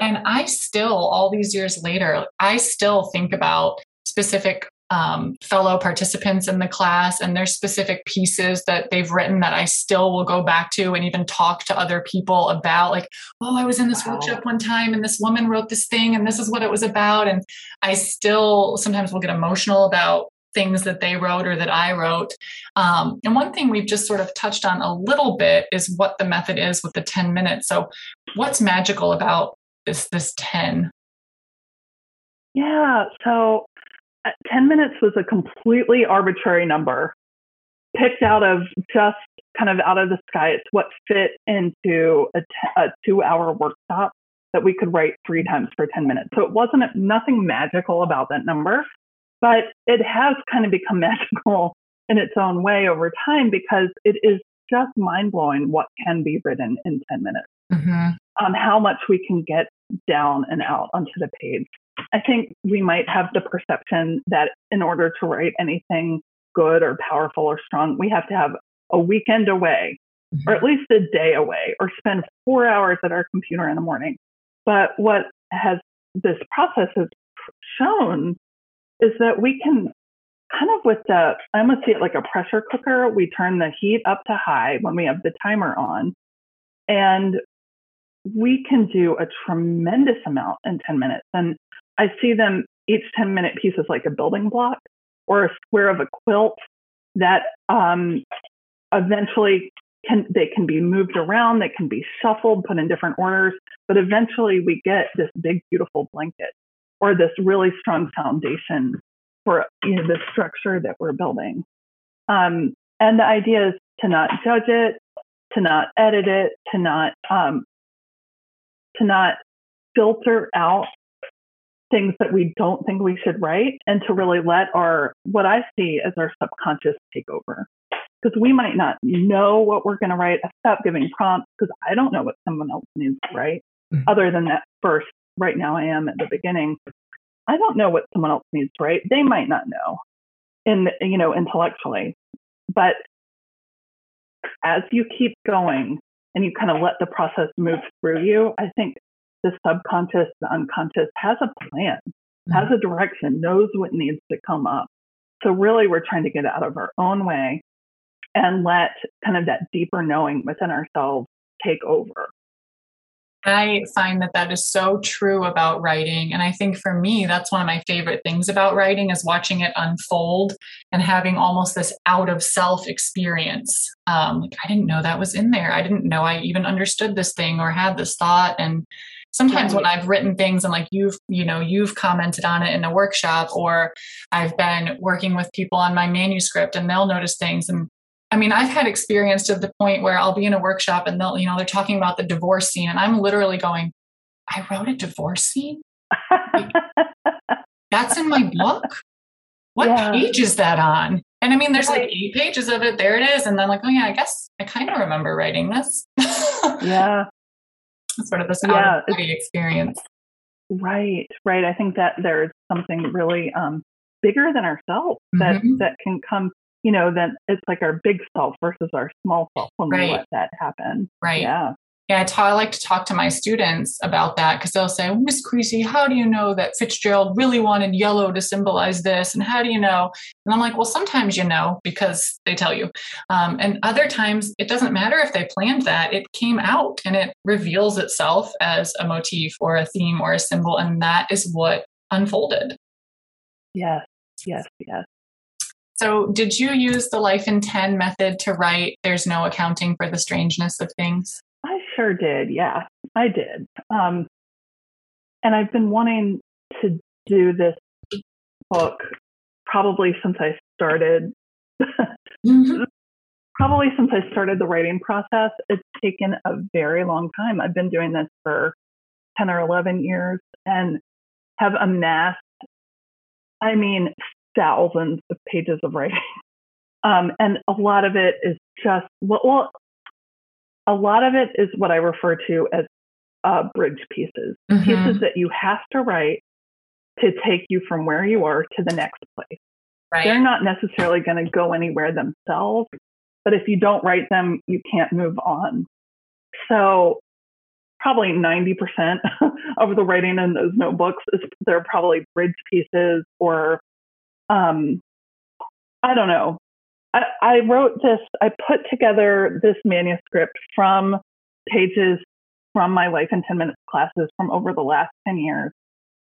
And I still, all these years later, I still think about specific um, fellow participants in the class and there's specific pieces that they've written that I still will go back to and even talk to other people about like, oh, I was in this wow. workshop one time and this woman wrote this thing and this is what it was about. And I still sometimes will get emotional about things that they wrote or that I wrote. Um, and one thing we've just sort of touched on a little bit is what the method is with the 10 minutes. So what's magical about this this 10? Yeah, so 10 minutes was a completely arbitrary number picked out of just kind of out of the sky. It's what fit into a, t- a two hour workshop that we could write three times for 10 minutes. So it wasn't nothing magical about that number, but it has kind of become magical in its own way over time because it is just mind blowing what can be written in 10 minutes. Mm-hmm. Um, how much we can get down and out onto the page. I think we might have the perception that in order to write anything good or powerful or strong, we have to have a weekend away mm-hmm. or at least a day away or spend four hours at our computer in the morning. But what has this process has shown is that we can kind of with the, I almost see it like a pressure cooker. We turn the heat up to high when we have the timer on. And we can do a tremendous amount in 10 minutes. And I see them each 10 minute piece is like a building block or a square of a quilt that um, eventually can they can be moved around, they can be shuffled, put in different orders, but eventually we get this big beautiful blanket or this really strong foundation for you know the structure that we're building. Um, and the idea is to not judge it, to not edit it, to not um, to not filter out things that we don't think we should write, and to really let our what I see as our subconscious take over. Because we might not know what we're going to write. I stop giving prompts because I don't know what someone else needs to write. Mm-hmm. Other than that first, right now I am at the beginning. I don't know what someone else needs to write. They might not know, in you know intellectually, but as you keep going and you kind of let the process move through you, I think the subconscious, the unconscious has a plan, mm-hmm. has a direction, knows what needs to come up. So really, we're trying to get out of our own way and let kind of that deeper knowing within ourselves take over. I find that that is so true about writing. And I think for me, that's one of my favorite things about writing is watching it unfold and having almost this out of self experience. Um, like, I didn't know that was in there. I didn't know I even understood this thing or had this thought. And sometimes when I've written things and like you've, you know, you've commented on it in a workshop or I've been working with people on my manuscript and they'll notice things and I mean, I've had experience to the point where I'll be in a workshop and they'll, you know, they're talking about the divorce scene, and I'm literally going, I wrote a divorce scene? That's in my book? What yeah. page is that on? And I mean, there's like eight pages of it. There it is. And then, like, oh, yeah, I guess I kind of remember writing this. yeah. Sort of this yeah, out of experience. Right, right. I think that there's something really um, bigger than ourselves that mm-hmm. that can come you know, then it's like our big self versus our small self when right. we let that happen. Right. Yeah. Yeah, I, I like to talk to my students about that because they'll say, Miss Creasy, how do you know that Fitzgerald really wanted yellow to symbolize this? And how do you know? And I'm like, well, sometimes you know because they tell you. Um, and other times it doesn't matter if they planned that. It came out and it reveals itself as a motif or a theme or a symbol. And that is what unfolded. Yes, yes, yes. So, did you use the life in 10 method to write There's No Accounting for the Strangeness of Things? Sure did. Yeah, I did. Um, and I've been wanting to do this book probably since I started. mm-hmm. Probably since I started the writing process. It's taken a very long time. I've been doing this for 10 or 11 years and have amassed, I mean, thousands of pages of writing. Um, and a lot of it is just, well, well, a lot of it is what I refer to as uh, bridge pieces, mm-hmm. pieces that you have to write to take you from where you are to the next place. Right. They're not necessarily going to go anywhere themselves, but if you don't write them, you can't move on. So probably 90% of the writing in those notebooks is they're probably bridge pieces or um, I don't know. I, I wrote this, I put together this manuscript from pages from my Life in 10 Minutes classes from over the last 10 years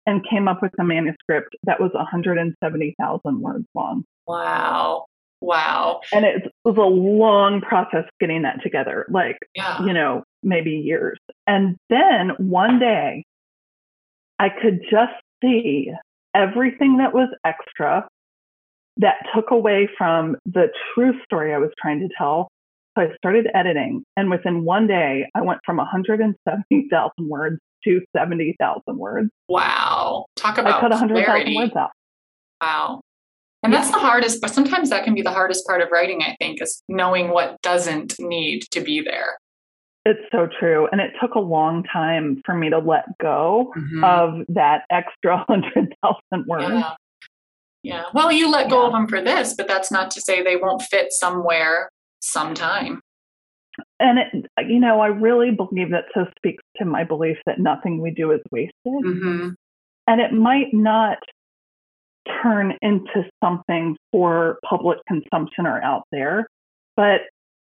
and came up with a manuscript that was 170,000 words long. Wow. Wow. And it was a long process getting that together, like, yeah. you know, maybe years. And then one day I could just see everything that was extra that took away from the true story I was trying to tell. So I started editing, and within one day, I went from 170,000 words to 70,000 words. Wow. Talk about I cut 100,000 words out. Wow. And that's the hardest, but sometimes that can be the hardest part of writing, I think, is knowing what doesn't need to be there. It's so true. And it took a long time for me to let go mm-hmm. of that extra 100,000 words. Yeah. Yeah. Well, you let go yeah. of them for this, but that's not to say they won't fit somewhere sometime. And it, you know, I really believe that so speaks to my belief that nothing we do is wasted. Mm-hmm. And it might not turn into something for public consumption or out there, but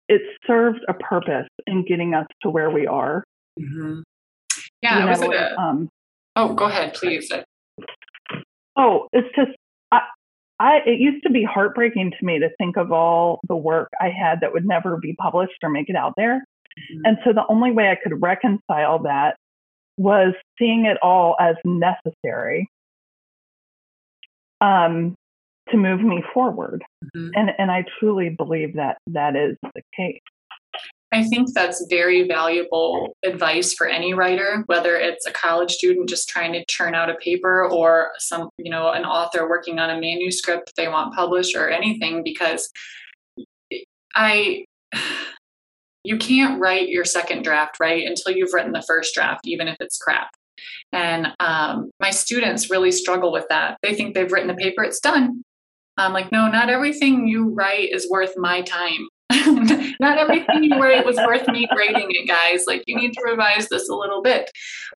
it served a purpose in getting us to where we are. Mm-hmm. Yeah, you know, was it a, um, oh, go ahead, please. Oh, it's just I, it used to be heartbreaking to me to think of all the work I had that would never be published or make it out there. Mm-hmm. And so the only way I could reconcile that was seeing it all as necessary um, to move me forward. Mm-hmm. And, and I truly believe that that is the case. I think that's very valuable advice for any writer, whether it's a college student just trying to churn out a paper or some, you know, an author working on a manuscript they want published or anything, because I, you can't write your second draft, right, until you've written the first draft, even if it's crap. And um, my students really struggle with that. They think they've written the paper, it's done. I'm like, no, not everything you write is worth my time. not everything you write was worth me grading it, guys. Like, you need to revise this a little bit.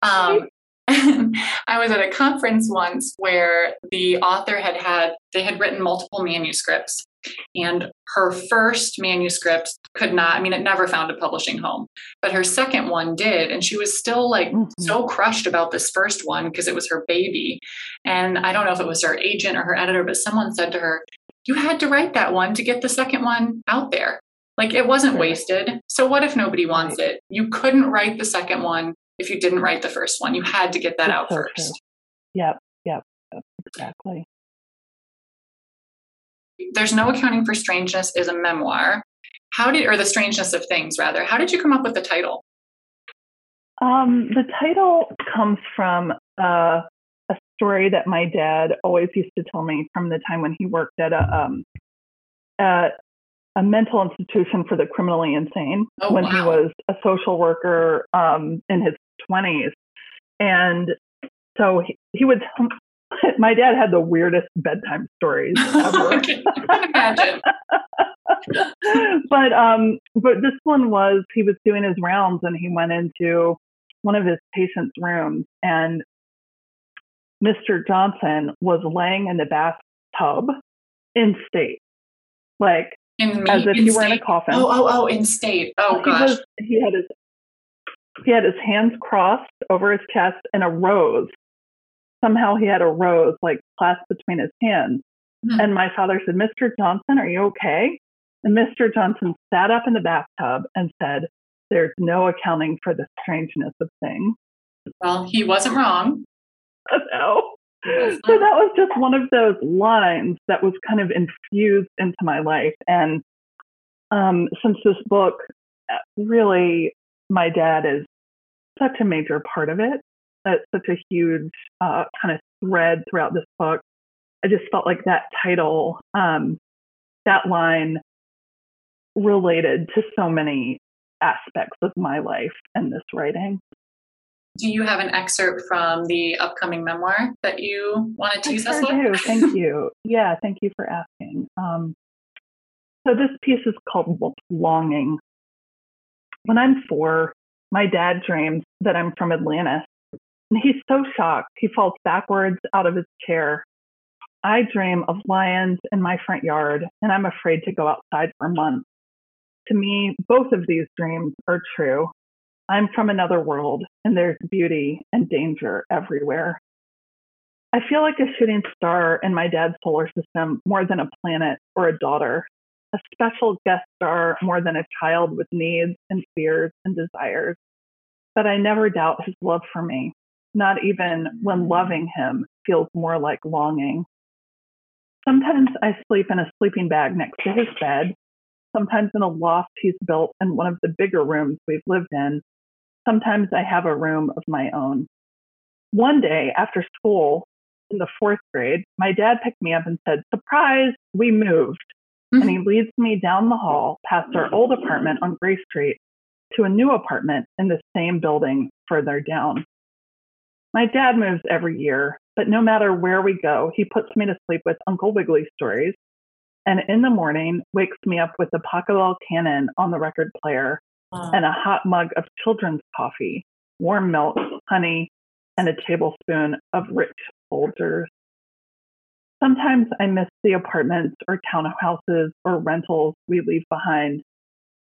Um, I was at a conference once where the author had had, they had written multiple manuscripts and her first manuscript could not, I mean, it never found a publishing home, but her second one did. And she was still like mm-hmm. so crushed about this first one because it was her baby. And I don't know if it was her agent or her editor, but someone said to her, You had to write that one to get the second one out there. Like it wasn't wasted. So what if nobody wants it? You couldn't write the second one if you didn't write the first one. You had to get that That's out so first. True. Yep, yep, yep, exactly. There's No Accounting for Strangeness is a memoir. How did, or the strangeness of things rather, how did you come up with the title? Um, the title comes from uh, a story that my dad always used to tell me from the time when he worked at a um, at a mental institution for the criminally insane oh, when wow. he was a social worker um, in his 20s. And so he, he would my dad had the weirdest bedtime stories ever. but um, but this one was he was doing his rounds and he went into one of his patients' rooms and Mr. Johnson was laying in the bathtub in state, like in, as if he were in a coffin. Oh, oh, oh, in state. Oh he gosh. Was, he had his he had his hands crossed over his chest and a rose somehow he had a rose like clasped between his hands. Mm-hmm. And my father said, Mr. Johnson, are you okay? And Mr. Johnson sat up in the bathtub and said, There's no accounting for the strangeness of things. Well, he wasn't wrong. no. So that was just one of those lines that was kind of infused into my life. And um, since this book, uh, really, my dad is such a major part of it that's such a huge uh, kind of thread throughout this book. I just felt like that title, um, that line related to so many aspects of my life and this writing. Do you have an excerpt from the upcoming memoir that you want to tease us with? Do. Thank you. Yeah, thank you for asking. Um, so this piece is called Longing. When I'm four, my dad dreams that I'm from Atlantis and he's so shocked, he falls backwards out of his chair. I dream of lions in my front yard, and I'm afraid to go outside for months. To me, both of these dreams are true. I'm from another world, and there's beauty and danger everywhere. I feel like a shooting star in my dad's solar system more than a planet or a daughter, a special guest star more than a child with needs and fears and desires. But I never doubt his love for me not even when loving him feels more like longing. Sometimes I sleep in a sleeping bag next to his bed, sometimes in a loft he's built in one of the bigger rooms we've lived in. Sometimes I have a room of my own. One day after school in the fourth grade, my dad picked me up and said, Surprise, we moved. Mm-hmm. And he leads me down the hall past our old apartment on Gray Street to a new apartment in the same building further down. My dad moves every year, but no matter where we go, he puts me to sleep with Uncle Wiggily stories. And in the morning, wakes me up with the Pachelbel Canon on the record player wow. and a hot mug of children's coffee, warm milk, honey, and a tablespoon of rich Folgers. Sometimes I miss the apartments or townhouses or rentals we leave behind,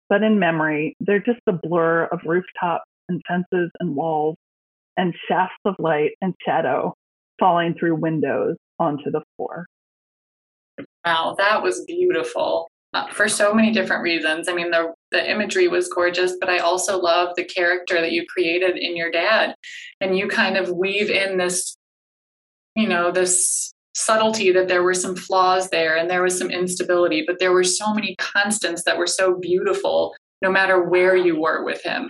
but in memory, they're just a blur of rooftops and fences and walls and shafts of light and shadow falling through windows onto the floor. Wow, that was beautiful Uh, for so many different reasons. I mean, the the imagery was gorgeous, but I also love the character that you created in your dad, and you kind of weave in this, you know, this subtlety that there were some flaws there and there was some instability, but there were so many constants that were so beautiful, no matter where you were with him.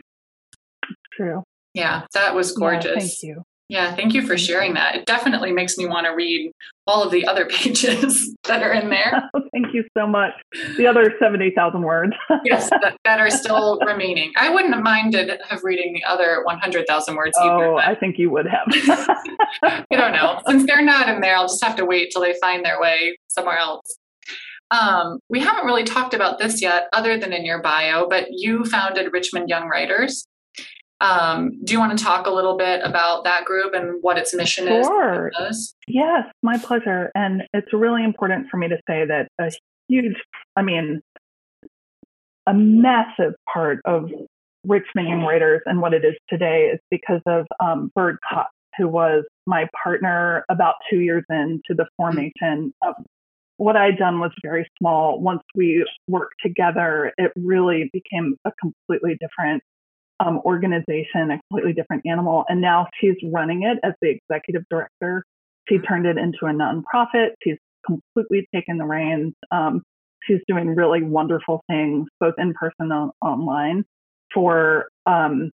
True. Yeah, that was gorgeous. Yeah, thank you. Yeah, thank you for sharing that. It definitely makes me want to read all of the other pages that are in there. Oh, thank you so much. The other 70,000 words. yes, that, that, are still remaining. I wouldn't have minded have reading the other 100,000 words oh, either. Oh, I think you would have. I don't know. Since they're not in there, I'll just have to wait till they find their way somewhere else. Um, we haven't really talked about this yet, other than in your bio, but you founded Richmond Young Writers. Um, do you want to talk a little bit about that group and what its mission sure. is? Yes, my pleasure. And it's really important for me to say that a huge, I mean, a massive part of Richmond Writers and what it is today is because of um, Bird Cox, who was my partner about two years into the formation of what I'd done was very small. Once we worked together, it really became a completely different um, organization, a completely different animal. And now she's running it as the executive director. She mm-hmm. turned it into a nonprofit. She's completely taken the reins. Um, she's doing really wonderful things, both in person and online, for um,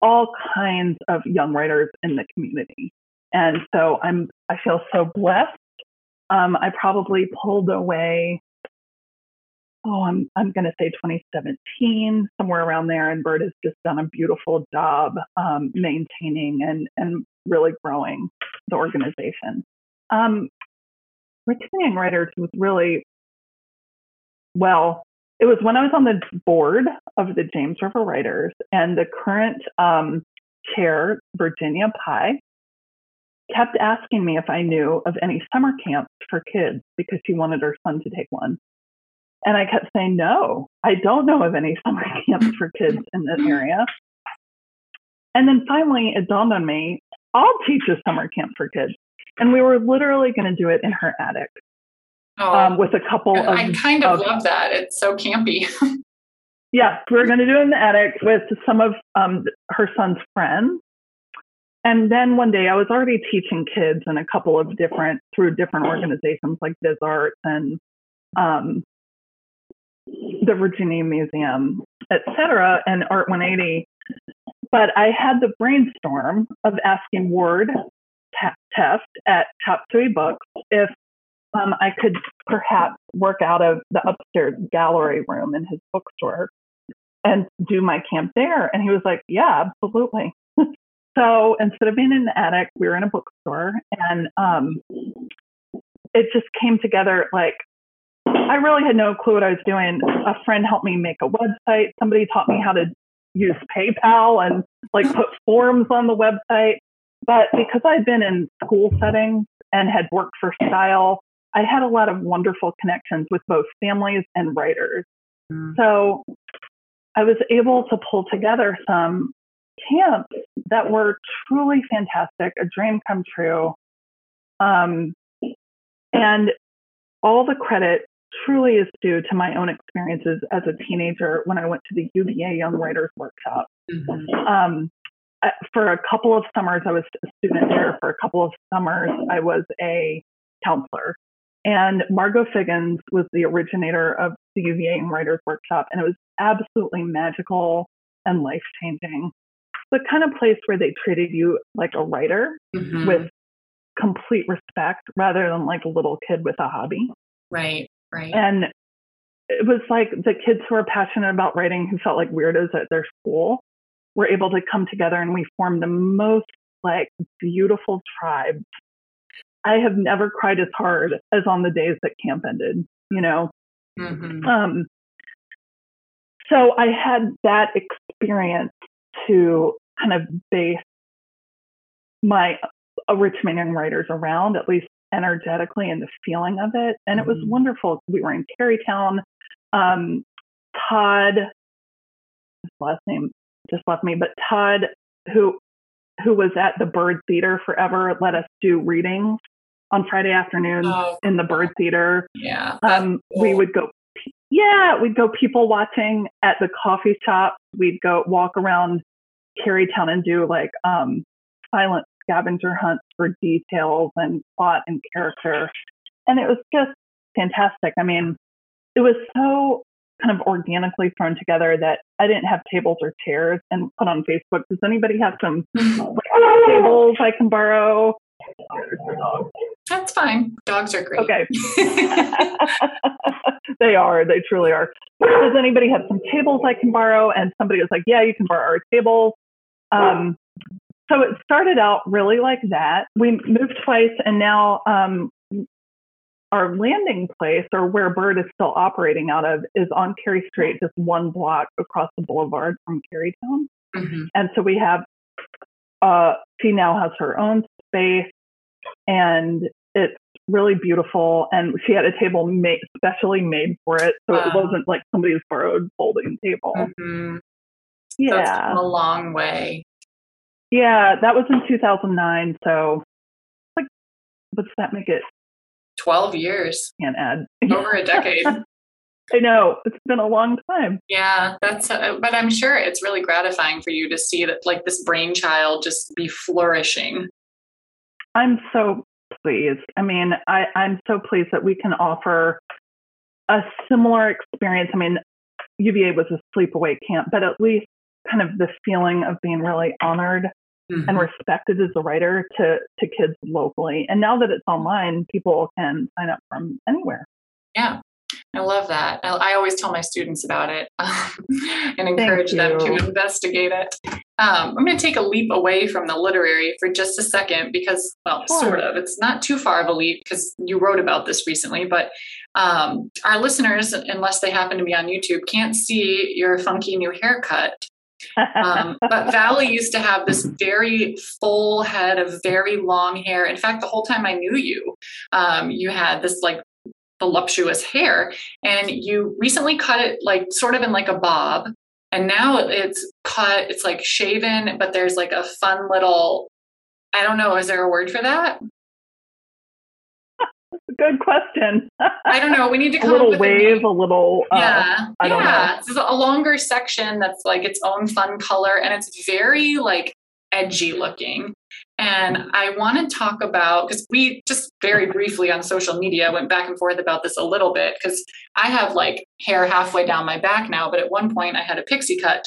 all kinds of young writers in the community. And so I'm, I feel so blessed. Um, I probably pulled away oh, I'm I'm going to say 2017, somewhere around there. And Bird has just done a beautiful job um, maintaining and and really growing the organization. Um, Richmond Writers was really well. It was when I was on the board of the James River Writers, and the current um, chair, Virginia Pye, kept asking me if I knew of any summer camps for kids because she wanted her son to take one. And I kept saying, no, I don't know of any summer camps for kids in this area. And then finally it dawned on me, I'll teach a summer camp for kids. And we were literally going to do it in her attic oh, um, with a couple of. I kind of, of love that. It's so campy. yeah, we are going to do it in the attic with some of um, her son's friends. And then one day I was already teaching kids in a couple of different, through different organizations like Biz Arts and um, the Virginia Museum, etc., and Art 180. But I had the brainstorm of asking Ward Tefft at Chop Suey Books if um, I could perhaps work out of the upstairs gallery room in his bookstore and do my camp there. And he was like, Yeah, absolutely. so instead of being in the attic, we were in a bookstore, and um, it just came together like I really had no clue what I was doing. A friend helped me make a website. Somebody taught me how to use PayPal and like put forms on the website. But because I'd been in school settings and had worked for Style, I had a lot of wonderful connections with both families and writers. Mm. So I was able to pull together some camps that were truly fantastic, a dream come true. Um, and all the credit truly is due to my own experiences as a teenager when I went to the UVA Young Writers Workshop. Mm-hmm. Um, for a couple of summers, I was a student there. For a couple of summers, I was a counselor. And Margo Figgins was the originator of the UVA Young Writers Workshop, and it was absolutely magical and life changing. The kind of place where they treated you like a writer mm-hmm. with complete respect rather than like a little kid with a hobby. Right. Right. And it was like the kids who are passionate about writing who felt like weirdos at their school were able to come together and we formed the most like beautiful tribe. I have never cried as hard as on the days that camp ended, you know. Mm-hmm. Um, so I had that experience to kind of base my uh, Richmond Writers around, at least energetically and the feeling of it. And it was mm-hmm. wonderful. We were in Carytown. Um, Todd, his last name just left me, but Todd, who who was at the Byrd Theater forever, let us do readings on Friday afternoons Oh, in the Byrd theater. yeah. Um, we would go, yeah, we'd go people watching at the coffee shop. We'd go walk around Carytown and do like um, silent scavenger hunts for details and plot and character. And it was just fantastic. I mean, it was so kind of organically thrown together that I didn't have tables or chairs and put on Facebook. Does anybody have some tables I can borrow? That's fine. Dogs are great. Okay. they are. They truly are. Does anybody have some tables I can borrow? And somebody was like, Yeah, you can borrow our tables. Um, so it started out really like that. We moved twice, and now um, our landing place, or where Bird is still operating out of, is on Cary Street, just one block across the boulevard from Carytown. Mhm. And so we have, uh, she now has her own space and it's really beautiful. And she had a table made, specially made for it. So it wasn't like somebody's borrowed folding table. Mhm. So it's Yeah. a long way. Yeah. That was in 2009. So, like, what's that make it? 12 years, Can't add. over a decade. I know. It's been a long time. Yeah, that's, uh, but I'm sure it's really gratifying for you to see that, like, this brainchild just be flourishing. I'm so pleased. I mean, I, I'm so pleased that we can offer a similar experience. I mean, UVA was a sleepaway camp, but at least kind of the feeling of being really honored and Mhm. respected as a writer to to kids locally. And now that it's online, people can sign up from anywhere. Yeah, I love that. I, I always tell my students about it and encourage them to investigate it. Um, I'm going to take a leap away from the literary for just a second because, well, Sure. sort of. It's not too far of a leap because you wrote about this recently, but um, our listeners, unless they happen to be on YouTube, can't see your funky new haircut. Um, but Valley used to have this very full head of very long hair. In fact, the whole time I knew you, um, you had this like voluptuous hair, and you recently cut it like sort of in like a bob, and now it's cut. It's like shaven, but there's like a fun little. I don't know. Is there a word for that? Good question. I don't know. We need to come a little up with wave, name. a little. Uh, yeah, I don't yeah. A longer section that's like its own fun color, and it's very like edgy looking. And I want to talk about because we just very briefly on social media went back and forth about this a little bit because I have like hair halfway down my back now, but at one point I had a pixie cut.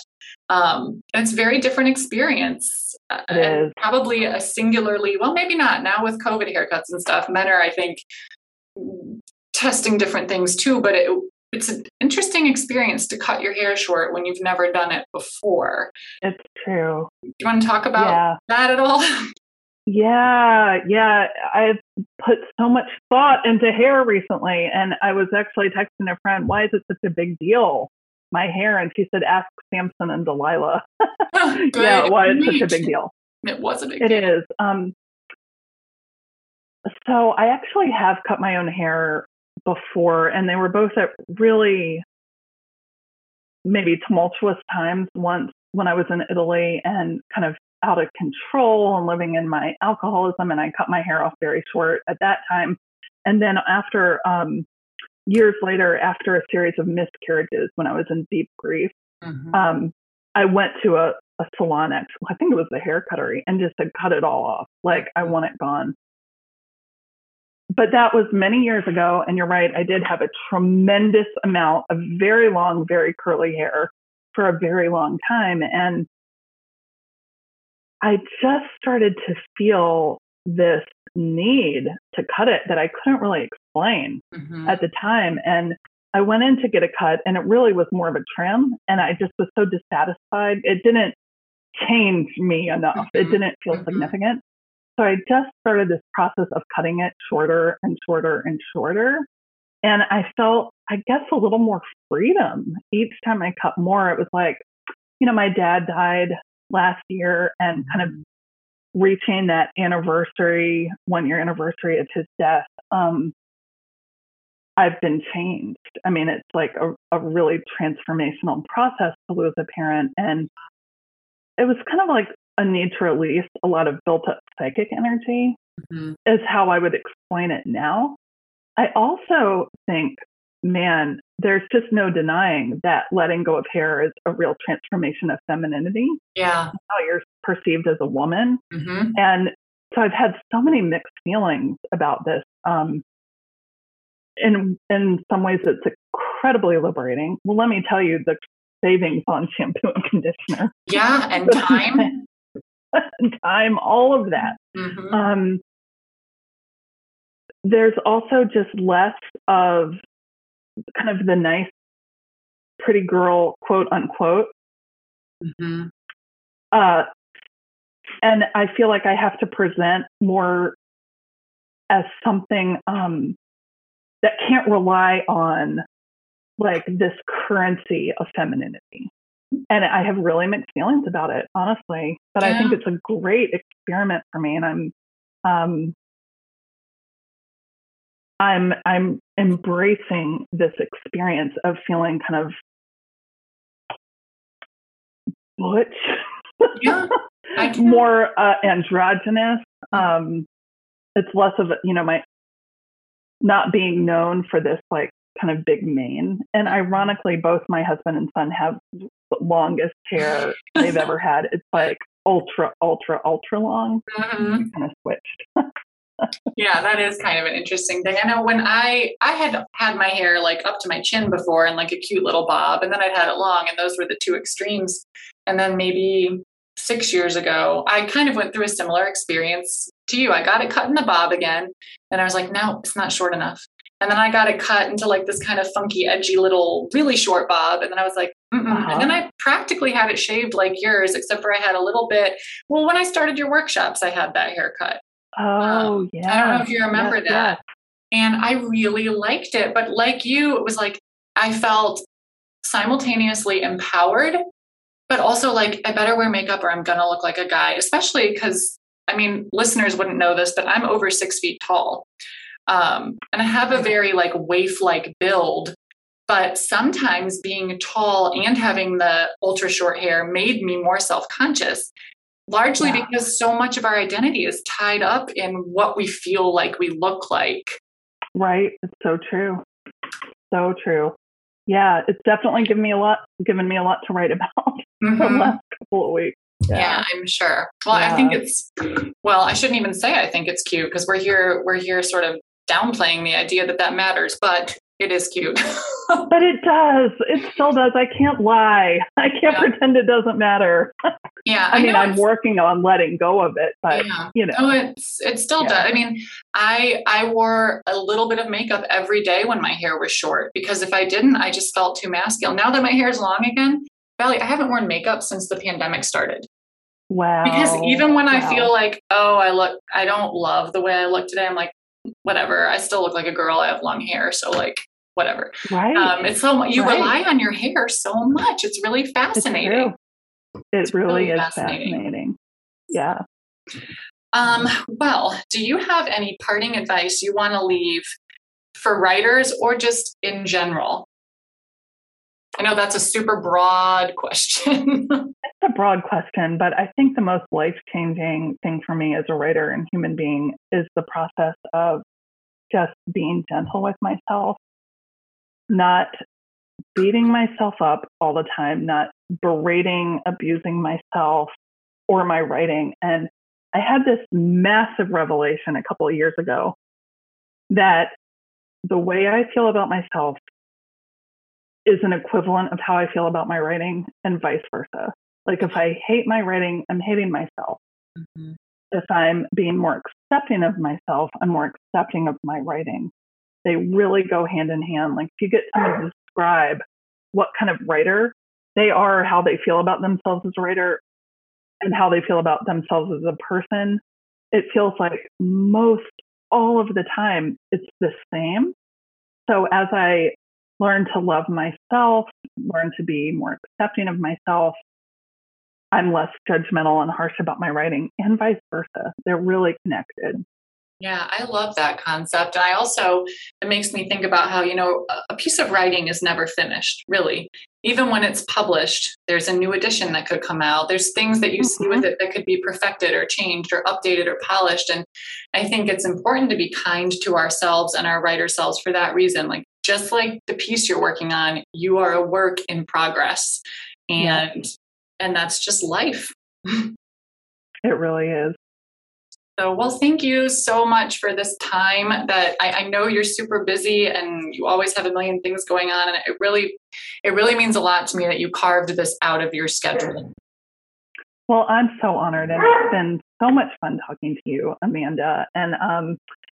Um, and it's a very different experience. uh, It is. Probably a singularly, well, maybe not now with COVID haircuts and stuff. Men are, I think, testing different things too, but it, it's an interesting experience to cut your hair short when you've never done it before. It's true. Do you want to talk about Yeah. that at all? Yeah, yeah. I've put so much thought into hair recently, and I was actually texting a friend, "Why is it such a big deal, my hair?" And she said, "Ask Samson and Delilah." Yeah, why it's such a big deal. It was a big It deal. is. Um, so I actually have cut my own hair before, and they were both at really maybe tumultuous times. Once when I was in Italy and kind of out of control and living in my alcoholism, and I cut my hair off very short at that time. And then after um, years later, after a series of miscarriages, when I was in deep grief, Mhm. um, I went to a, a salon, actually, I think it was the hair cuttery, and just said, cut it all off. Like, I want it gone. But that was many years ago. And you're right, I did have a tremendous amount of very long, very curly hair for a very long time. And I just started to feel this need to cut it that I couldn't really explain Mhm. at the time. And I went in to get a cut, and it really was more of a trim. And I just was so dissatisfied. It didn't change me enough, it Mhm. didn't feel Mhm. significant. So I just started this process of cutting it shorter and shorter and shorter. And I felt, I guess, a little more freedom each time I cut more. It was like, you know, my dad died last year and kind of reaching that anniversary, one year anniversary of his death. Um, I've been changed. I mean, it's like a, a really transformational process to lose a parent. And it was kind of like a need to release a lot of built up psychic energy mm-hmm. is how I would explain it now. I also think, man, there's just no denying that letting go of hair is a real transformation of femininity. Yeah. How you're perceived as a woman. Mm-hmm. And so I've had so many mixed feelings about this. Um, in in some ways, it's incredibly liberating. Well, let me tell you the savings on shampoo and conditioner. Yeah, and time. time, all of that. Mm-hmm. Um, there's also just less of kind of the nice, pretty girl, quote unquote. Mm-hmm. Uh, and I feel like I have to present more as something um, that can't rely on like this currency of femininity. And I have really mixed feelings about it, honestly. But yeah. I think it's a great experiment for me, and I'm um, I'm I'm embracing this experience of feeling kind of butch, yeah, more uh, androgynous. Um, it's less of you know my not being known for this like kind of big mane. And ironically, both my husband and son have the longest hair they've ever had. It's like ultra, ultra, ultra long. Mm-hmm. kind of switched. yeah, that is kind of an interesting thing. I know when I I had had my hair like up to my chin before and like a cute little bob, and then I'd had it long, and those were the two extremes. And then maybe six years ago, I kind of went through a similar experience to you. I got it cut in the bob again, and I was like, no, it's not short enough. And then I got it cut into like this kind of funky, edgy little, really short bob. And then I was like, uh-huh. and then I practically had it shaved like yours, except for I had a little bit. Well, when I started your workshops, I had that haircut. Oh, um, yeah. I don't know if you remember yes, that. Yes. And I really liked it. But like you, it was like I felt simultaneously empowered, but also like I better wear makeup or I'm going to look like a guy, especially because I mean, listeners wouldn't know this, but I'm over six feet tall. Um, and I have a very like waif like build. But sometimes being tall and having the ultra short hair made me more self conscious largely yeah. because so much of our identity is tied up in what we feel like we look like. Right. It's so true. So true. Yeah, it's definitely given me a lot given me a lot to write about mm-hmm. the last couple of weeks. Yeah. yeah, I'm sure. Well, yeah. I think it's well, I shouldn't even say I think it's cute because we're here we're here sort of downplaying the idea that that matters, but it is cute. but it does. It still does. I can't lie. I can't yeah. pretend it doesn't matter. Yeah. I, I mean, I'm working on letting go of it, but yeah. you know. Oh, it's it still yeah. does. I mean, I I wore a little bit of makeup every day when my hair was short because if I didn't, I just felt too masculine. Now that my hair is long again, Valley, I haven't worn makeup since the pandemic started. Wow. Because even when wow. I feel like, oh, I look I don't love the way I look today, I'm like, whatever. I still look like a girl. I have long hair. So like whatever. Right. Um, it's so you right. rely on your hair so much. It's really fascinating. It's it really, really, is fascinating. fascinating. Yeah. Um, well, do you have any parting advice you want to leave for writers or just in general? I know that's a super broad question. it's a broad question, but I think the most life changing thing for me as a writer and human being is the process of just being gentle with myself, not beating myself up all the time, not berating, abusing myself or my writing. And I had this massive revelation a couple of years ago that the way I feel about myself is an equivalent of how I feel about my writing and vice versa. Like if I hate my writing, I'm hating myself. Mm-hmm. If I'm being more accepting of myself, I'm more accepting of my writing. They really go hand in hand. Like if you get someone to describe what kind of writer they are, how they feel about themselves as a writer, and how they feel about themselves as a person, it feels like most all of the time it's the same. So as I learn to love myself, learn to be more accepting of myself. I'm less judgmental and harsh about my writing, and vice versa. They're really connected. Yeah, I love that concept. And I also, it makes me think about how, you know, a piece of writing is never finished, really. even when it's published, there's a new edition that could come out. There's things that you mm-hmm. see with mm-hmm. it that could be perfected or changed or updated or polished. And I think it's important to be kind to ourselves and our writer selves for that reason. Like, just like the piece you're working on, you are a work in progress. And. And that's just life. It really is. So, well, thank you so much for this time. That I, I, know you're super busy and you always have a million things going on, and it really, it really means a lot to me that you carved this out of your schedule. Well, I'm so honored, and it's been so much fun talking to you, Amanda. And um,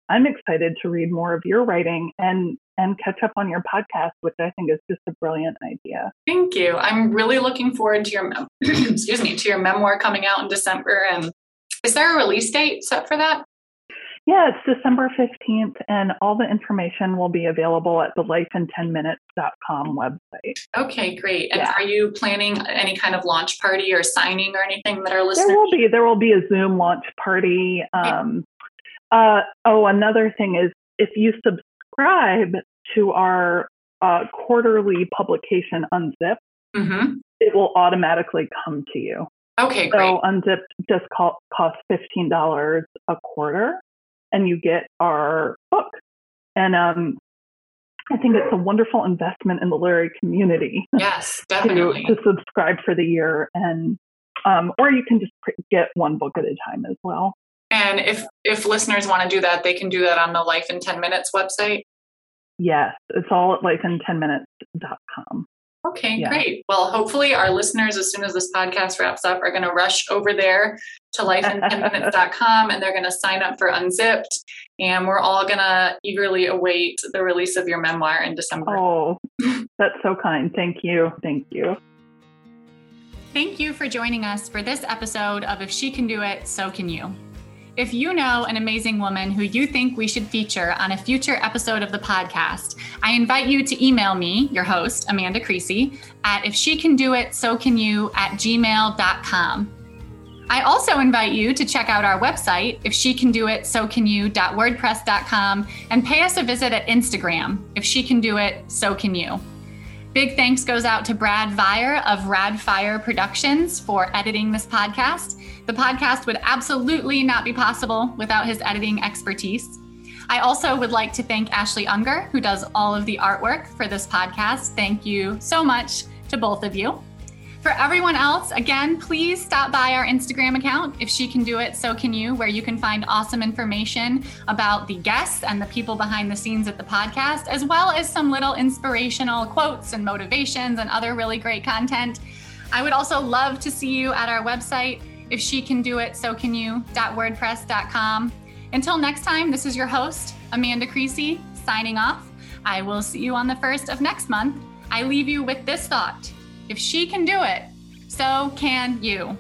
I'm excited to read more of your writing and and catch up on your podcast, which I think is just a brilliant idea. Thank you. I'm really looking forward to your excuse me to your memoir coming out in December, and is there a release date set for that? Yeah, it's December 15th, and all the information will be available at the lifein10minutes.com website. Okay, great. And yeah. are you planning any kind of launch party or signing or anything that our listeners? There will be. There will be a Zoom launch party. Um, uh, oh, another thing is if you subscribe to our uh, quarterly publication Unzipped, mm-hmm. it will automatically come to you. Okay, great. So Unzipped just costs fifteen dollars a quarter, and you get our book. And um, I think it's a wonderful investment in the literary community. Yes, definitely. to, to subscribe for the year, and um, or you can just get one book at a time as well. And if if listeners want to do that, they can do that on the Life in Ten Minutes website. Yes, it's all at lifein10minutes.com. Okay, yeah. great. Well, hopefully our listeners, as soon as this podcast wraps up, are going to rush over there to lifein10minutes.com and they're going to sign up for Unzipped. And we're all going to eagerly await the release of your memoir in December. Oh, that's so kind. Thank you. Thank you. Thank you for joining us for this episode of If She Can Do It, So Can You. If you know an amazing woman who you think we should feature on a future episode of the podcast, I invite you to email me, your host, Amanda Creasy, at if she can do it, so can you at gmail.com. I also invite you to check out our website, if she can do it, so can you.wordpress.com, and pay us a visit at Instagram, if she can do it, so can you. Big thanks goes out to Brad Vire of Radfire Productions for editing this podcast. The podcast would absolutely not be possible without his editing expertise. I also would like to thank Ashley Unger, who does all of the artwork for this podcast. Thank you so much to both of you. For everyone else, again, please stop by our Instagram account. If she can do it, so can you, where you can find awesome information about the guests and the people behind the scenes at the podcast, as well as some little inspirational quotes and motivations and other really great content. I would also love to see you at our website. If she can do it, so can you. WordPress.com. Until next time, this is your host, Amanda Creasy, signing off. I will see you on the first of next month. I leave you with this thought if she can do it, so can you.